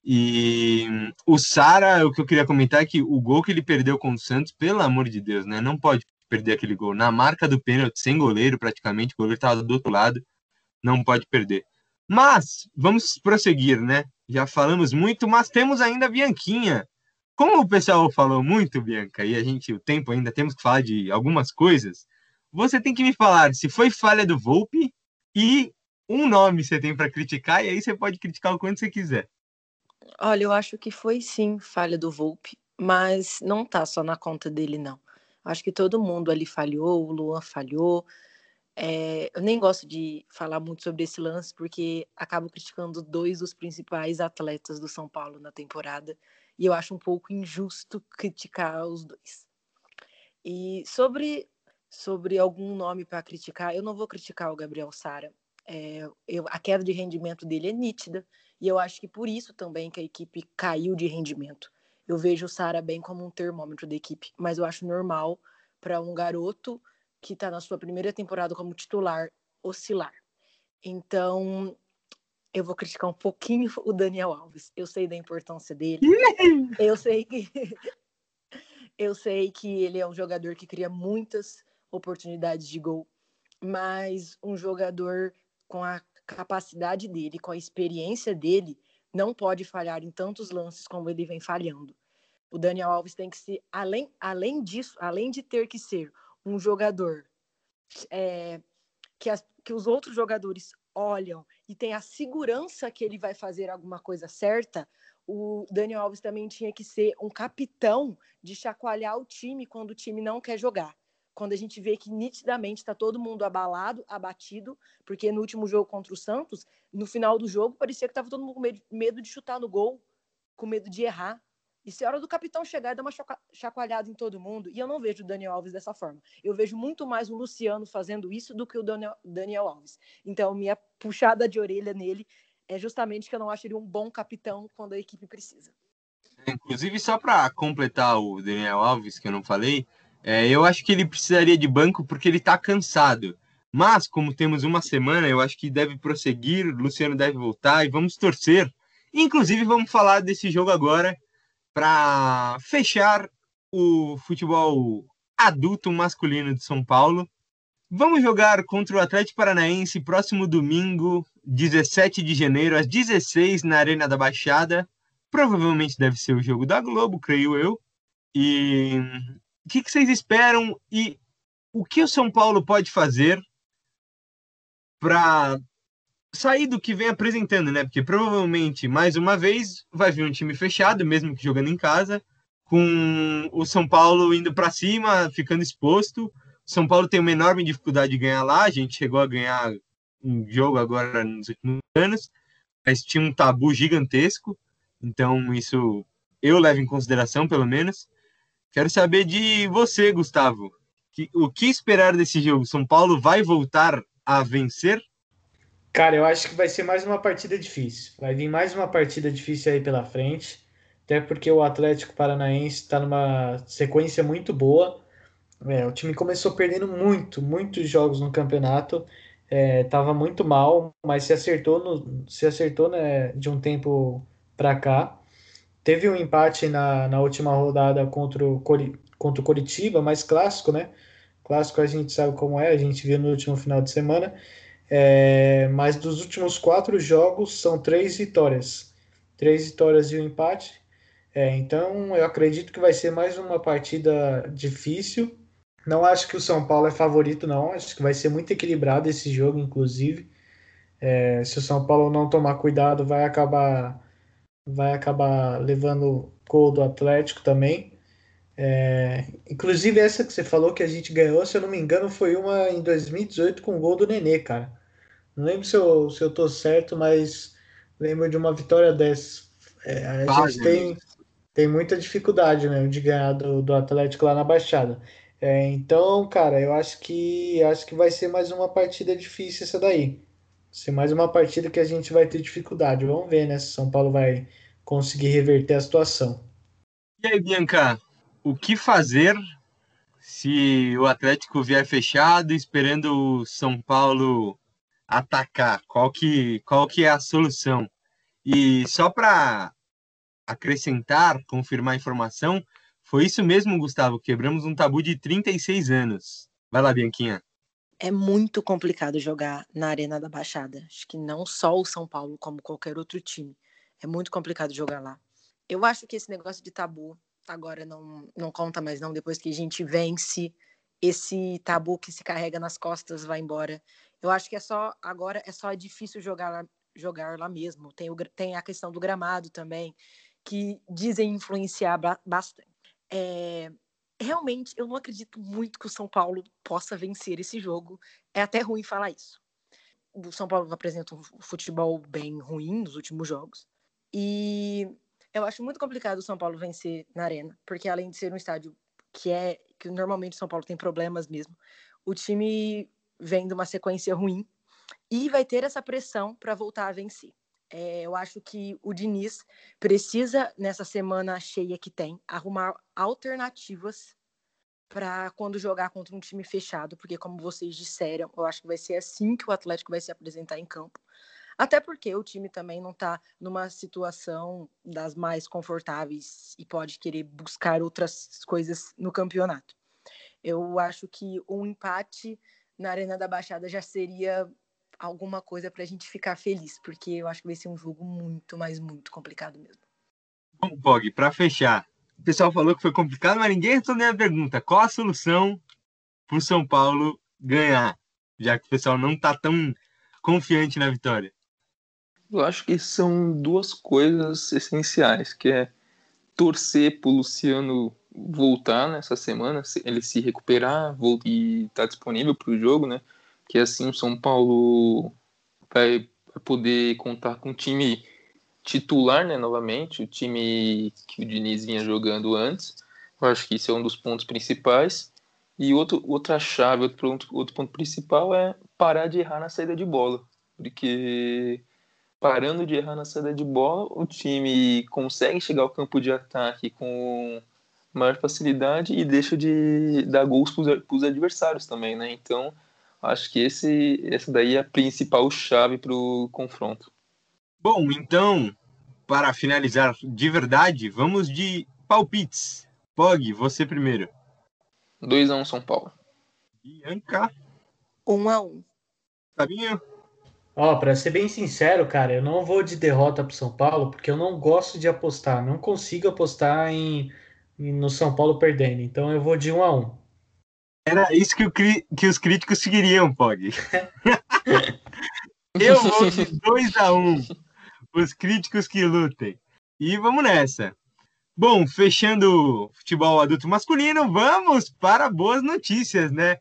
E o Sara, o que eu queria comentar é que o gol que ele perdeu com o Santos, pelo amor de Deus, né? Não pode perder aquele gol. Na marca do pênalti, sem goleiro praticamente, o goleiro estava do outro lado, não pode perder. Mas vamos prosseguir, né? Já falamos muito, mas temos ainda a Bianquinha. Como o pessoal falou muito, Bianca, e a gente, o tempo ainda temos que falar de algumas coisas, você tem que me falar se foi falha do Volpe e um nome você tem para criticar, e aí você pode criticar o quanto você quiser. Olha, eu acho que foi sim falha do Volpe, mas não tá só na conta dele, não. Acho que todo mundo ali falhou, o Luan falhou, é, eu nem gosto de falar muito sobre esse lance, porque acabo criticando dois dos principais atletas do São Paulo na temporada, e eu acho um pouco injusto criticar os dois. E sobre, sobre algum nome para criticar, eu não vou criticar o Gabriel Sara. É, eu, a queda de rendimento dele é nítida, e eu acho que por isso também que a equipe caiu de rendimento. Eu vejo o Sara bem como um termômetro da equipe, mas eu acho normal para um garoto que está na sua primeira temporada como titular oscilar. Então, eu vou criticar um pouquinho o Daniel Alves. Eu sei da importância dele. eu sei que eu sei que ele é um jogador que cria muitas oportunidades de gol, mas um jogador com a capacidade dele, com a experiência dele, não pode falhar em tantos lances como ele vem falhando. O Daniel Alves tem que ser, além, além disso, além de ter que ser um jogador é, que, as, que os outros jogadores olham e tem a segurança que ele vai fazer alguma coisa certa, o Daniel Alves também tinha que ser um capitão de chacoalhar o time quando o time não quer jogar. Quando a gente vê que nitidamente está todo mundo abalado, abatido, porque no último jogo contra o Santos, no final do jogo, parecia que estava todo mundo com medo de chutar no gol, com medo de errar. Isso é hora do capitão chegar e dar uma chacoalhada em todo mundo. E eu não vejo o Daniel Alves dessa forma. Eu vejo muito mais o Luciano fazendo isso do que o Daniel, Alves. Então, minha puxada de orelha nele é justamente que eu não acho ele um bom capitão quando a equipe precisa. Inclusive, só para completar o Daniel Alves, que eu não falei, é, eu acho que ele precisaria de banco porque ele está cansado. Mas, como temos uma semana, eu acho que deve prosseguir, Luciano deve voltar e vamos torcer. Inclusive, vamos falar desse jogo agora para fechar o futebol adulto masculino de São Paulo. Vamos jogar contra o Atlético Paranaense próximo domingo, 17 de janeiro, às 16 na Arena da Baixada. Provavelmente deve ser o jogo da Globo, creio eu. E o que, que vocês esperam e o que o São Paulo pode fazer para sair do que vem apresentando, né? Porque provavelmente, mais uma vez, vai vir um time fechado, mesmo que jogando em casa, com o São Paulo indo para cima, ficando exposto. São Paulo tem uma enorme dificuldade de ganhar lá, a gente chegou a ganhar um jogo agora nos últimos anos, mas tinha um tabu gigantesco, então isso eu levo em consideração, pelo menos. Quero saber de você, Gustavo. o que esperar desse jogo? São Paulo vai voltar a vencer? Cara, eu acho que vai ser mais uma partida difícil. Vai vir mais uma partida difícil aí pela frente. Até porque o Atlético Paranaense está numa sequência muito boa. É, o time começou perdendo muito, muitos jogos no campeonato. Estava é, muito mal, mas se acertou, no, se acertou né, de um tempo para cá. Teve um empate na, na última rodada contra o, contra o Coritiba, mais clássico, né? Clássico a gente sabe como é, a gente viu no último final de semana. É, mas dos últimos quatro jogos são três vitórias. Três vitórias e um empate. É, então eu acredito que vai ser mais uma partida difícil. Não acho que o São Paulo é favorito, não. Acho que vai ser muito equilibrado esse jogo, inclusive. É, se o São Paulo não tomar cuidado, vai acabar vai acabar levando gol do Atlético também. É, inclusive, essa que você falou que a gente ganhou, se eu não me engano, foi uma em 2018 com o gol do Nenê, cara. Não lembro se eu, se eu tô certo, mas lembro de uma vitória dessa. É, a gente tem, tem muita dificuldade né, de ganhar do, do Atlético lá na Baixada. É, então, cara, eu acho que acho que vai ser mais uma partida difícil essa daí. Ser mais uma partida que a gente vai ter dificuldade. Vamos ver, né? Se São Paulo vai conseguir reverter a situação. E aí, Bianca, o que fazer se o Atlético vier fechado, esperando o São Paulo atacar? Qual que, qual que é a solução? E só para acrescentar, confirmar a informação, foi isso mesmo, Gustavo. Quebramos um tabu de 36 anos. Vai lá, Bianquinha. É muito complicado jogar na Arena da Baixada. Acho que não só o São Paulo, como qualquer outro time. É muito complicado jogar lá. Eu acho que esse negócio de tabu agora não, não conta mais não, depois que a gente vence, esse tabu que se carrega nas costas vai embora. Eu acho que é só, agora é só difícil jogar lá, jogar lá mesmo. Tem, o, tem a questão do gramado também, que dizem influenciar bastante. É, realmente, eu não acredito muito que o São Paulo possa vencer esse jogo. É até ruim falar isso. O São Paulo apresenta um futebol bem ruim nos últimos jogos. E eu acho muito complicado o São Paulo vencer na Arena, porque além de ser um estádio que é que normalmente o São Paulo tem problemas mesmo, o time vem de uma sequência ruim e vai ter essa pressão para voltar a vencer. É, eu acho que o Diniz precisa, nessa semana cheia que tem, arrumar alternativas para quando jogar contra um time fechado, porque, como vocês disseram, eu acho que vai ser assim que o Atlético vai se apresentar em campo. Até porque o time também não está numa situação das mais confortáveis e pode querer buscar outras coisas no campeonato. Eu acho que um empate na Arena da Baixada já seria alguma coisa para a gente ficar feliz, porque eu acho que vai ser um jogo muito, mas muito complicado mesmo. Bom, Pog, para fechar, pessoal falou que foi complicado, mas ninguém respondeu a pergunta. Qual a solução para o São Paulo ganhar? Já que o pessoal não está tão confiante na vitória. Eu acho que são duas coisas essenciais, que é torcer para o Luciano voltar nessa semana, ele se recuperar e estar tá disponível para o jogo, né? Que assim o São Paulo vai poder contar com um time titular, né? Novamente, o time que o Diniz vinha jogando antes. Eu acho que isso é um dos pontos principais. E outro, outra chave, outro ponto, outro ponto principal é parar de errar na saída de bola. Porque parando de errar na saída de bola, o time consegue chegar ao campo de ataque com maior facilidade e deixa de dar gols para os adversários também, né? Então, acho que esse, essa daí é a principal chave para o confronto. Bom, então, para finalizar de verdade, vamos de palpites. Pog, você primeiro. 2x1 um São Paulo. Bianca. 1x1. Um Fabinho. Ó, oh, para ser bem sincero, cara, eu não vou de derrota pro São Paulo, porque eu não gosto de apostar. Não consigo apostar em, em no São Paulo perdendo. Então eu vou de 1 a 1 Era isso que, o, que os críticos queriam, Pog. eu vou de 2 a 1 Os críticos que lutem. E vamos nessa. Bom, fechando o futebol adulto masculino, vamos para boas notícias, né?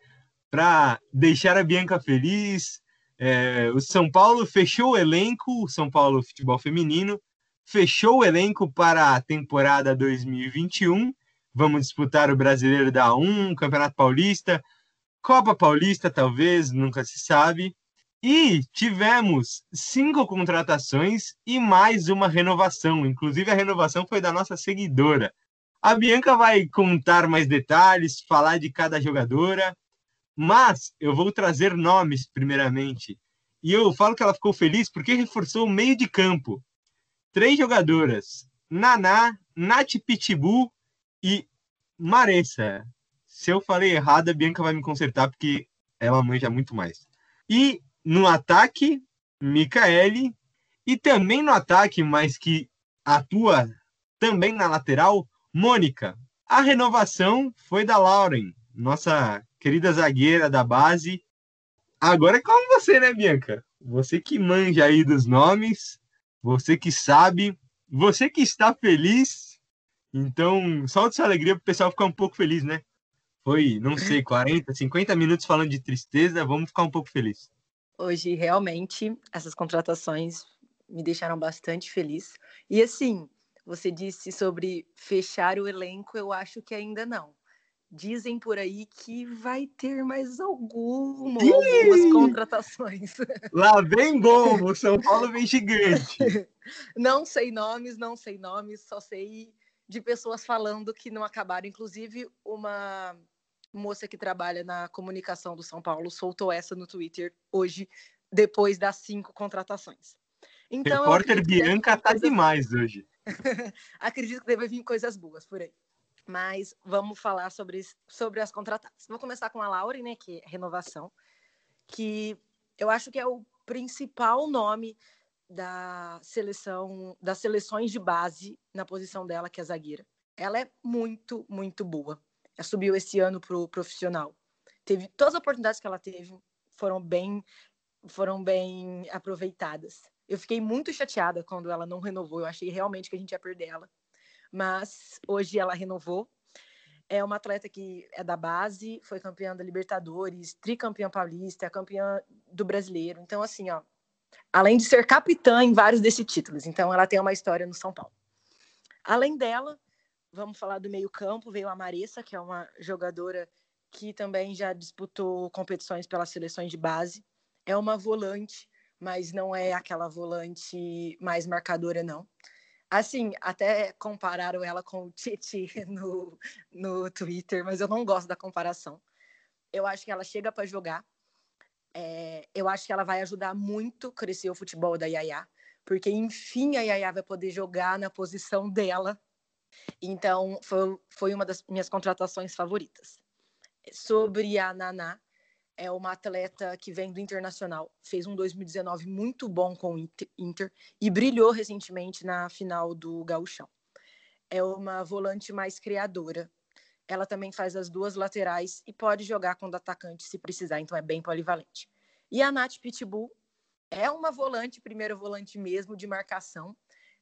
Para deixar a Bianca feliz, é, o São Paulo fechou o elenco, o São Paulo Futebol Feminino, fechou o elenco para a temporada 2021. Vamos disputar o Brasileiro da A1, Campeonato Paulista, Copa Paulista, talvez, nunca se sabe. E tivemos cinco contratações e mais uma renovação. Inclusive, a renovação foi da nossa seguidora. A Bianca vai contar mais detalhes, falar de cada jogadora mas eu vou trazer nomes primeiramente. E eu falo que ela ficou feliz porque reforçou o meio de campo. Três jogadoras: Naná, Nath Pitbull e Maressa. Se eu falei errado, a Bianca vai me consertar porque ela manja muito mais. E no ataque, Micaele. E também no ataque, mas que atua também na lateral, Mônica. A renovação foi da Lauren, nossa querida zagueira da base. Agora é com você, né, Bianca? Você que manja aí dos nomes, você que sabe, você que está feliz. Então, solta sua alegria para o pessoal ficar um pouco feliz, né? Foi, não sei, 40, 50 minutos falando de tristeza, vamos ficar um pouco feliz. Hoje, realmente, essas contratações me deixaram bastante feliz. E assim, você disse sobre fechar o elenco, eu acho que ainda não. Dizem por aí que vai ter mais alguma, algumas contratações. Lá vem bom, o São Paulo vem gigante. Não sei nomes, não sei nomes, só sei de pessoas falando que não acabaram. Inclusive, uma moça que trabalha na comunicação do São Paulo soltou essa no Twitter hoje, depois das cinco contratações. Então, Repórter Bianca tá demais hoje. acredito que deve vir coisas boas por aí. Mas vamos falar sobre, sobre as contratadas. Vou começar com a Laure, né, que é renovação, que eu acho que é o principal nome da seleção, das seleções de base na posição dela, que é zagueira. Ela é muito, muito boa. Ela subiu esse ano para o profissional. Teve todas as oportunidades que ela teve foram bem, foram bem aproveitadas. Eu fiquei muito chateada quando ela não renovou. Eu achei realmente que a gente ia perder ela mas hoje ela renovou. É uma atleta que é da base, foi campeã da Libertadores, tricampeã paulista, campeã do brasileiro. Então, assim, ó, além de ser capitã em vários desses títulos, então ela tem uma história no São Paulo. Além dela, vamos falar do meio-campo, veio a Marissa, que é uma jogadora que também já disputou competições pelas seleções de base. É uma volante, mas não é aquela volante mais marcadora, não. Assim, até compararam ela com o Titi no, no Twitter, mas eu não gosto da comparação. Eu acho que ela chega para jogar. É, eu acho que ela vai ajudar muito crescer o futebol da Yaya, porque enfim a Yaya vai poder jogar na posição dela. Então, foi, foi uma das minhas contratações favoritas. Sobre a Naná, é uma atleta que vem do Internacional, fez um 2019 muito bom com o Inter e brilhou recentemente na final do Gauchão. é uma volante mais criadora. Ela também faz as duas laterais e pode jogar quando atacante se precisar, então é bem polivalente. E a Nath Pitbull é uma volante, primeiro volante mesmo, de marcação.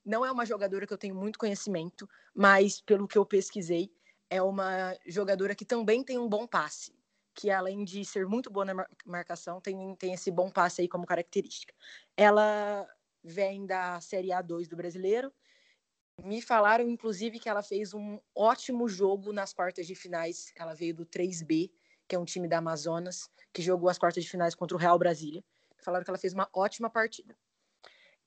Não é uma jogadora que eu tenho muito conhecimento, mas pelo que eu pesquisei, é uma jogadora que também tem um bom passe, que além de ser muito boa na marcação, tem, tem esse bom passe aí como característica. Ela vem da Série A2 do Brasileiro. Me falaram, inclusive, que ela fez um ótimo jogo nas quartas de finais. Ela veio do 3B, que é um time da Amazonas, que jogou as quartas de finais contra o Real Brasília. Falaram que ela fez uma ótima partida.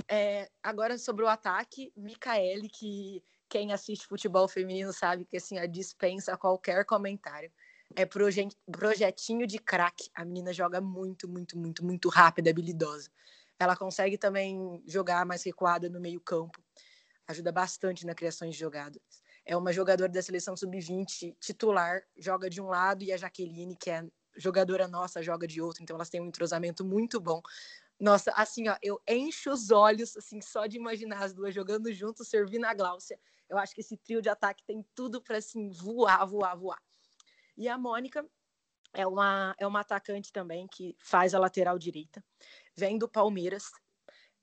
É, agora sobre o ataque, Micaele, que quem assiste futebol feminino sabe que assim, a dispensa qualquer comentário. É projetinho de craque. A menina joga muito, muito, muito, muito rápida, habilidosa. Ela consegue também jogar mais recuada no meio-campo. Ajuda bastante na criação de jogadas. É uma jogadora da seleção sub-20 titular, joga de um lado e a Jaqueline, que é jogadora nossa, joga de outro, então elas têm um entrosamento muito bom. Nossa, assim, ó, eu encho os olhos, assim, só de imaginar as duas jogando juntos, servindo a Gláucia. Eu acho que esse trio de ataque tem tudo para assim voar, voar, voar. E a Mônica é uma é uma atacante também que faz a lateral direita. Vem do Palmeiras.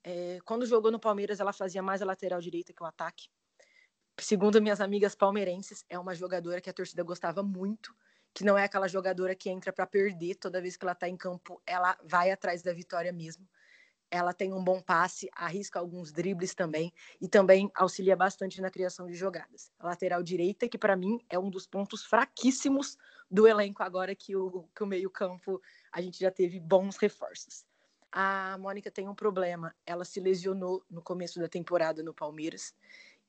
É, quando jogou no Palmeiras, ela fazia mais a lateral direita que o ataque. Segundo minhas amigas palmeirenses, é uma jogadora que a torcida gostava muito, que não é aquela jogadora que entra para perder toda vez que ela está em campo, ela vai atrás da vitória mesmo ela tem um bom passe, arrisca alguns dribles também e também auxilia bastante na criação de jogadas. A lateral direita, que para mim é um dos pontos fraquíssimos do elenco agora que o, que o meio-campo a gente já teve bons reforços. A Mônica tem um problema, ela se lesionou no começo da temporada no Palmeiras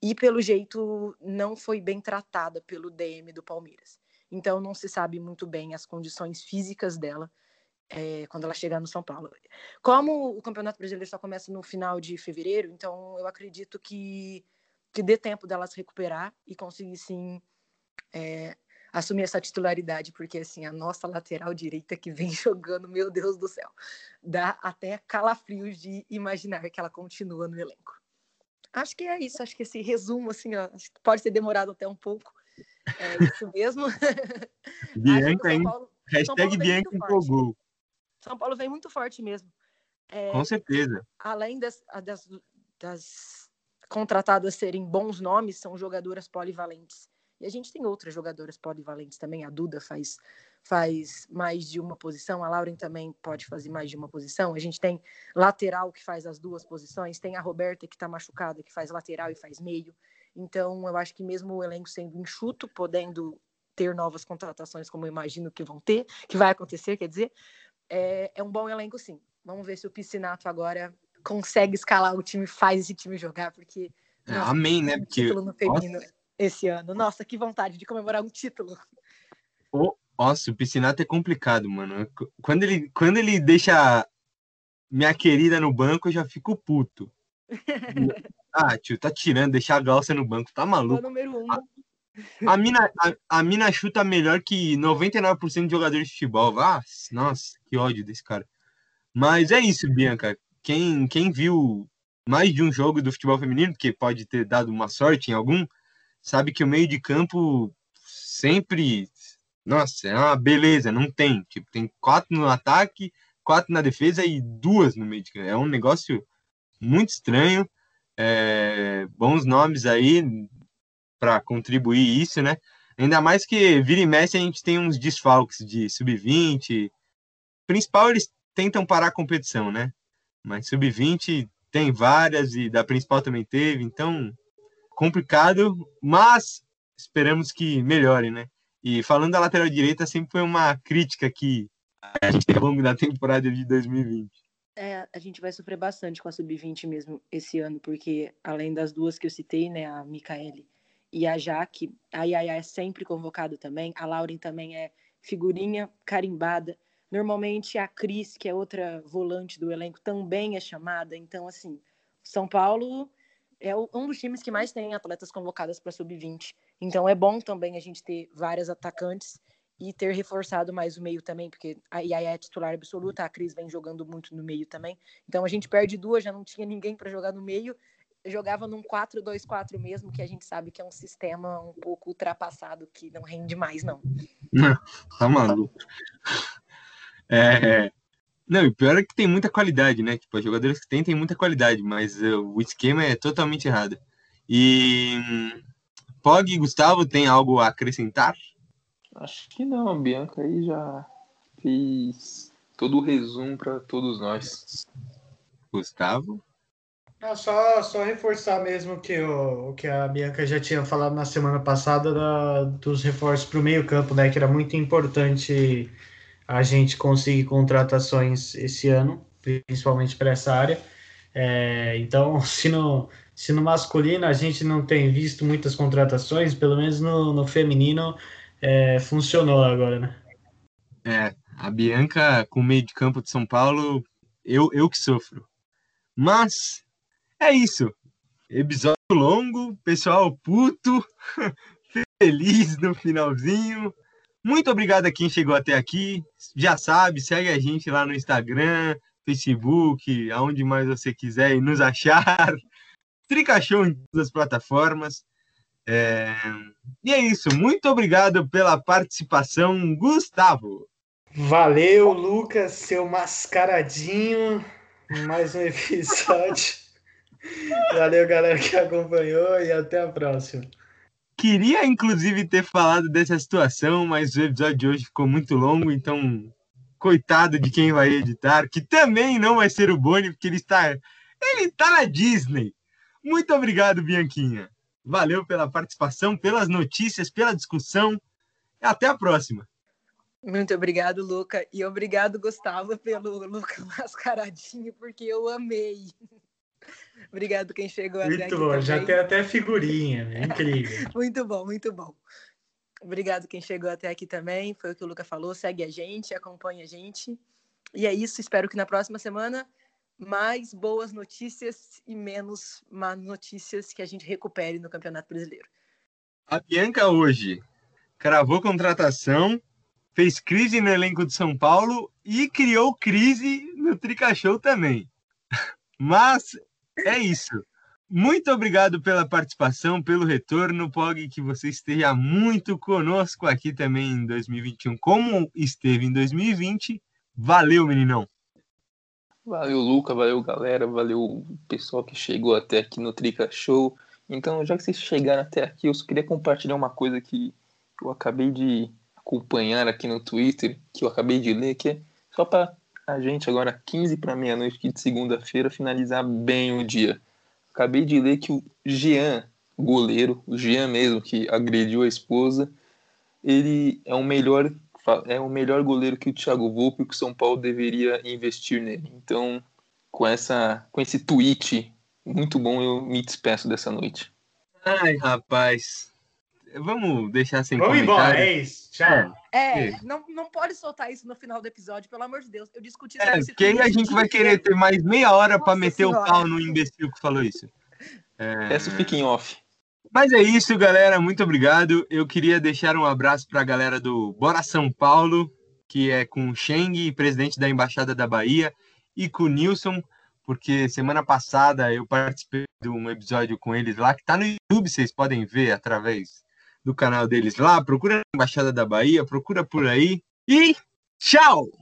e pelo jeito não foi bem tratada pelo DM do Palmeiras. Então não se sabe muito bem as condições físicas dela é, quando ela chegar no São Paulo. Como o Campeonato Brasileiro só começa no final de fevereiro, então eu acredito que, que dê tempo dela se recuperar e conseguir sim é, assumir essa titularidade, porque assim, a nossa lateral direita que vem jogando, meu Deus do céu, dá até calafrios de imaginar que ela continua no elenco. Acho que é isso, acho que esse resumo, assim, ó, pode ter demorado até um pouco. É isso mesmo. Bianca, hein? Hashtag Bianca empolgou. São Paulo vem muito forte mesmo. É, Com certeza. Além das, das, das contratadas serem bons nomes, são jogadoras polivalentes. E a gente tem outras jogadoras polivalentes também. A Duda faz, faz mais de uma posição, a Lauren também pode fazer mais de uma posição. A gente tem lateral que faz as duas posições, tem a Roberta que está machucada, que faz lateral e faz meio. Então, eu acho que mesmo o elenco sendo enxuto, podendo ter novas contratações, como eu imagino que vão ter, que vai acontecer, quer dizer, é, é um bom elenco, sim. Vamos ver se o Piscinato agora consegue escalar o time, faz esse time jogar, porque. É, nossa, amém, né? Um título no feminino nossa. Esse ano. Nossa, que vontade de comemorar um título. Oh, nossa, o Piscinato é complicado, mano. Quando ele, quando ele deixa minha querida no banco, eu já fico puto. ah, tio, tá tirando, deixar a Galça no banco, tá maluco? O número um. A, a mina, a, a, mina chuta melhor que 99% de jogadores de futebol. Ah, nossa, que ódio desse cara. Mas é isso, Bianca. Quem, quem viu mais de um jogo do futebol feminino, que pode ter dado uma sorte em algum, sabe que o meio de campo sempre. Nossa, é uma beleza, não tem. Tipo, tem quatro no ataque, quatro na defesa e duas no meio de campo. É um negócio muito estranho. É, bons nomes aí, para contribuir isso, né? Ainda mais que vira e mexe a gente tem uns desfalques de sub-20. Principal eles tentam parar a competição, né? Mas sub-20 tem várias e da principal também teve, então complicado, mas esperamos que melhore, né? E falando da lateral direita, sempre foi uma crítica que a gente teve ao longo da temporada de 2020. É, a gente vai sofrer bastante com a sub-20 mesmo esse ano, porque além das duas que eu citei, né, a Micaele e a Jaque, a Yaya é sempre convocada também, a Lauren também é figurinha carimbada. Normalmente a Cris, que é outra volante do elenco, também é chamada. Então, assim, São Paulo é um dos times que mais tem atletas convocadas para sub-20. Então, é bom também a gente ter várias atacantes e ter reforçado mais o meio também, porque a Yaya é titular absoluta, a Cris vem jogando muito no meio também. Então, a gente perde duas, já não tinha ninguém para jogar no meio jogava num 4-2-4 mesmo, que a gente sabe que é um sistema um pouco ultrapassado, que não rende mais, não. Tá maluco. É, não, e o pior é que tem muita qualidade, né? Tipo, os jogadores que tem, tem muita qualidade, mas uh, o esquema é totalmente errado. E Pog e Gustavo, tem algo a acrescentar? Acho que não, a Bianca aí já fez todo o resumo para todos nós. Gustavo? Não, só, só reforçar mesmo que o, o que a Bianca já tinha falado na semana passada da, dos reforços para o meio-campo, né? Que era muito importante a gente conseguir contratações esse ano, principalmente para essa área. É, então, se no, se no masculino a gente não tem visto muitas contratações, pelo menos no, no feminino é, funcionou agora, né? É, a Bianca com o meio de campo de São Paulo, eu, eu que sofro. Mas é isso. Episódio longo, pessoal puto, feliz no finalzinho. Muito obrigado a quem chegou até aqui. Já sabe, segue a gente lá no Instagram, Facebook, aonde mais você quiser e nos achar. Tricachou em todas as plataformas. É... E é isso. Muito obrigado pela participação, Gustavo. Valeu, Lucas, seu mascaradinho. Mais um episódio. Valeu, galera que acompanhou e até a próxima. Queria, inclusive, ter falado dessa situação, mas o episódio de hoje ficou muito longo, então, coitado de quem vai editar, que também não vai ser o Boni, porque ele está, ele está na Disney. Muito obrigado, Bianquinha. Valeu pela participação, pelas notícias, pela discussão. Até a próxima. Muito obrigado, Luca. E obrigado, Gustavo, pelo Luca mascaradinho, porque eu amei. Obrigado quem chegou muito até aqui. Muito bom, também. já tem até figurinha, né? incrível. muito bom, muito bom. Obrigado quem chegou até aqui também. Foi o que o Luca falou. Segue a gente, acompanha a gente. E é isso. Espero que na próxima semana mais boas notícias e menos más notícias que a gente recupere no Campeonato Brasileiro. A Bianca hoje cravou contratação, fez crise no elenco de São Paulo e criou crise no Tricachou também. Mas é isso. Muito obrigado pela participação, pelo retorno, Pog, que você esteja muito conosco aqui também em 2021, como esteve em 2020. Valeu, meninão. Valeu, Luca, valeu, galera, valeu o pessoal que chegou até aqui no Trica Show. Então, já que vocês chegaram até aqui, eu só queria compartilhar uma coisa que eu acabei de acompanhar aqui no Twitter, que eu acabei de ler, que é só para a gente agora 15 para meia-noite de segunda-feira finalizar bem o dia. Acabei de ler que o Jean, goleiro, o Jean mesmo que agrediu a esposa, ele é o melhor é o melhor goleiro que o Thiago Volpe, que o São Paulo deveria investir nele. Então, com essa com esse tweet muito bom, eu me despeço dessa noite. Ai, rapaz. Vamos deixar sem Vamos comentário. embora, é isso. Tchau. É, É. não, não pode soltar isso no final do episódio, pelo amor de Deus. Eu discuti É, esse porque aí a gente vai querer ter mais meia hora para meter o Senhora. pau no imbecil que falou isso. É... Fica em off. Mas é isso, galera. Muito obrigado. Eu queria deixar um abraço para a galera do Bora São Paulo, que é com o Cheng, presidente da Embaixada da Bahia, e com o Nilson, porque semana passada eu participei de um episódio com eles lá, que está no YouTube, vocês podem ver através do canal deles lá. Procura a Embaixada da Bahia, procura por aí. E tchau!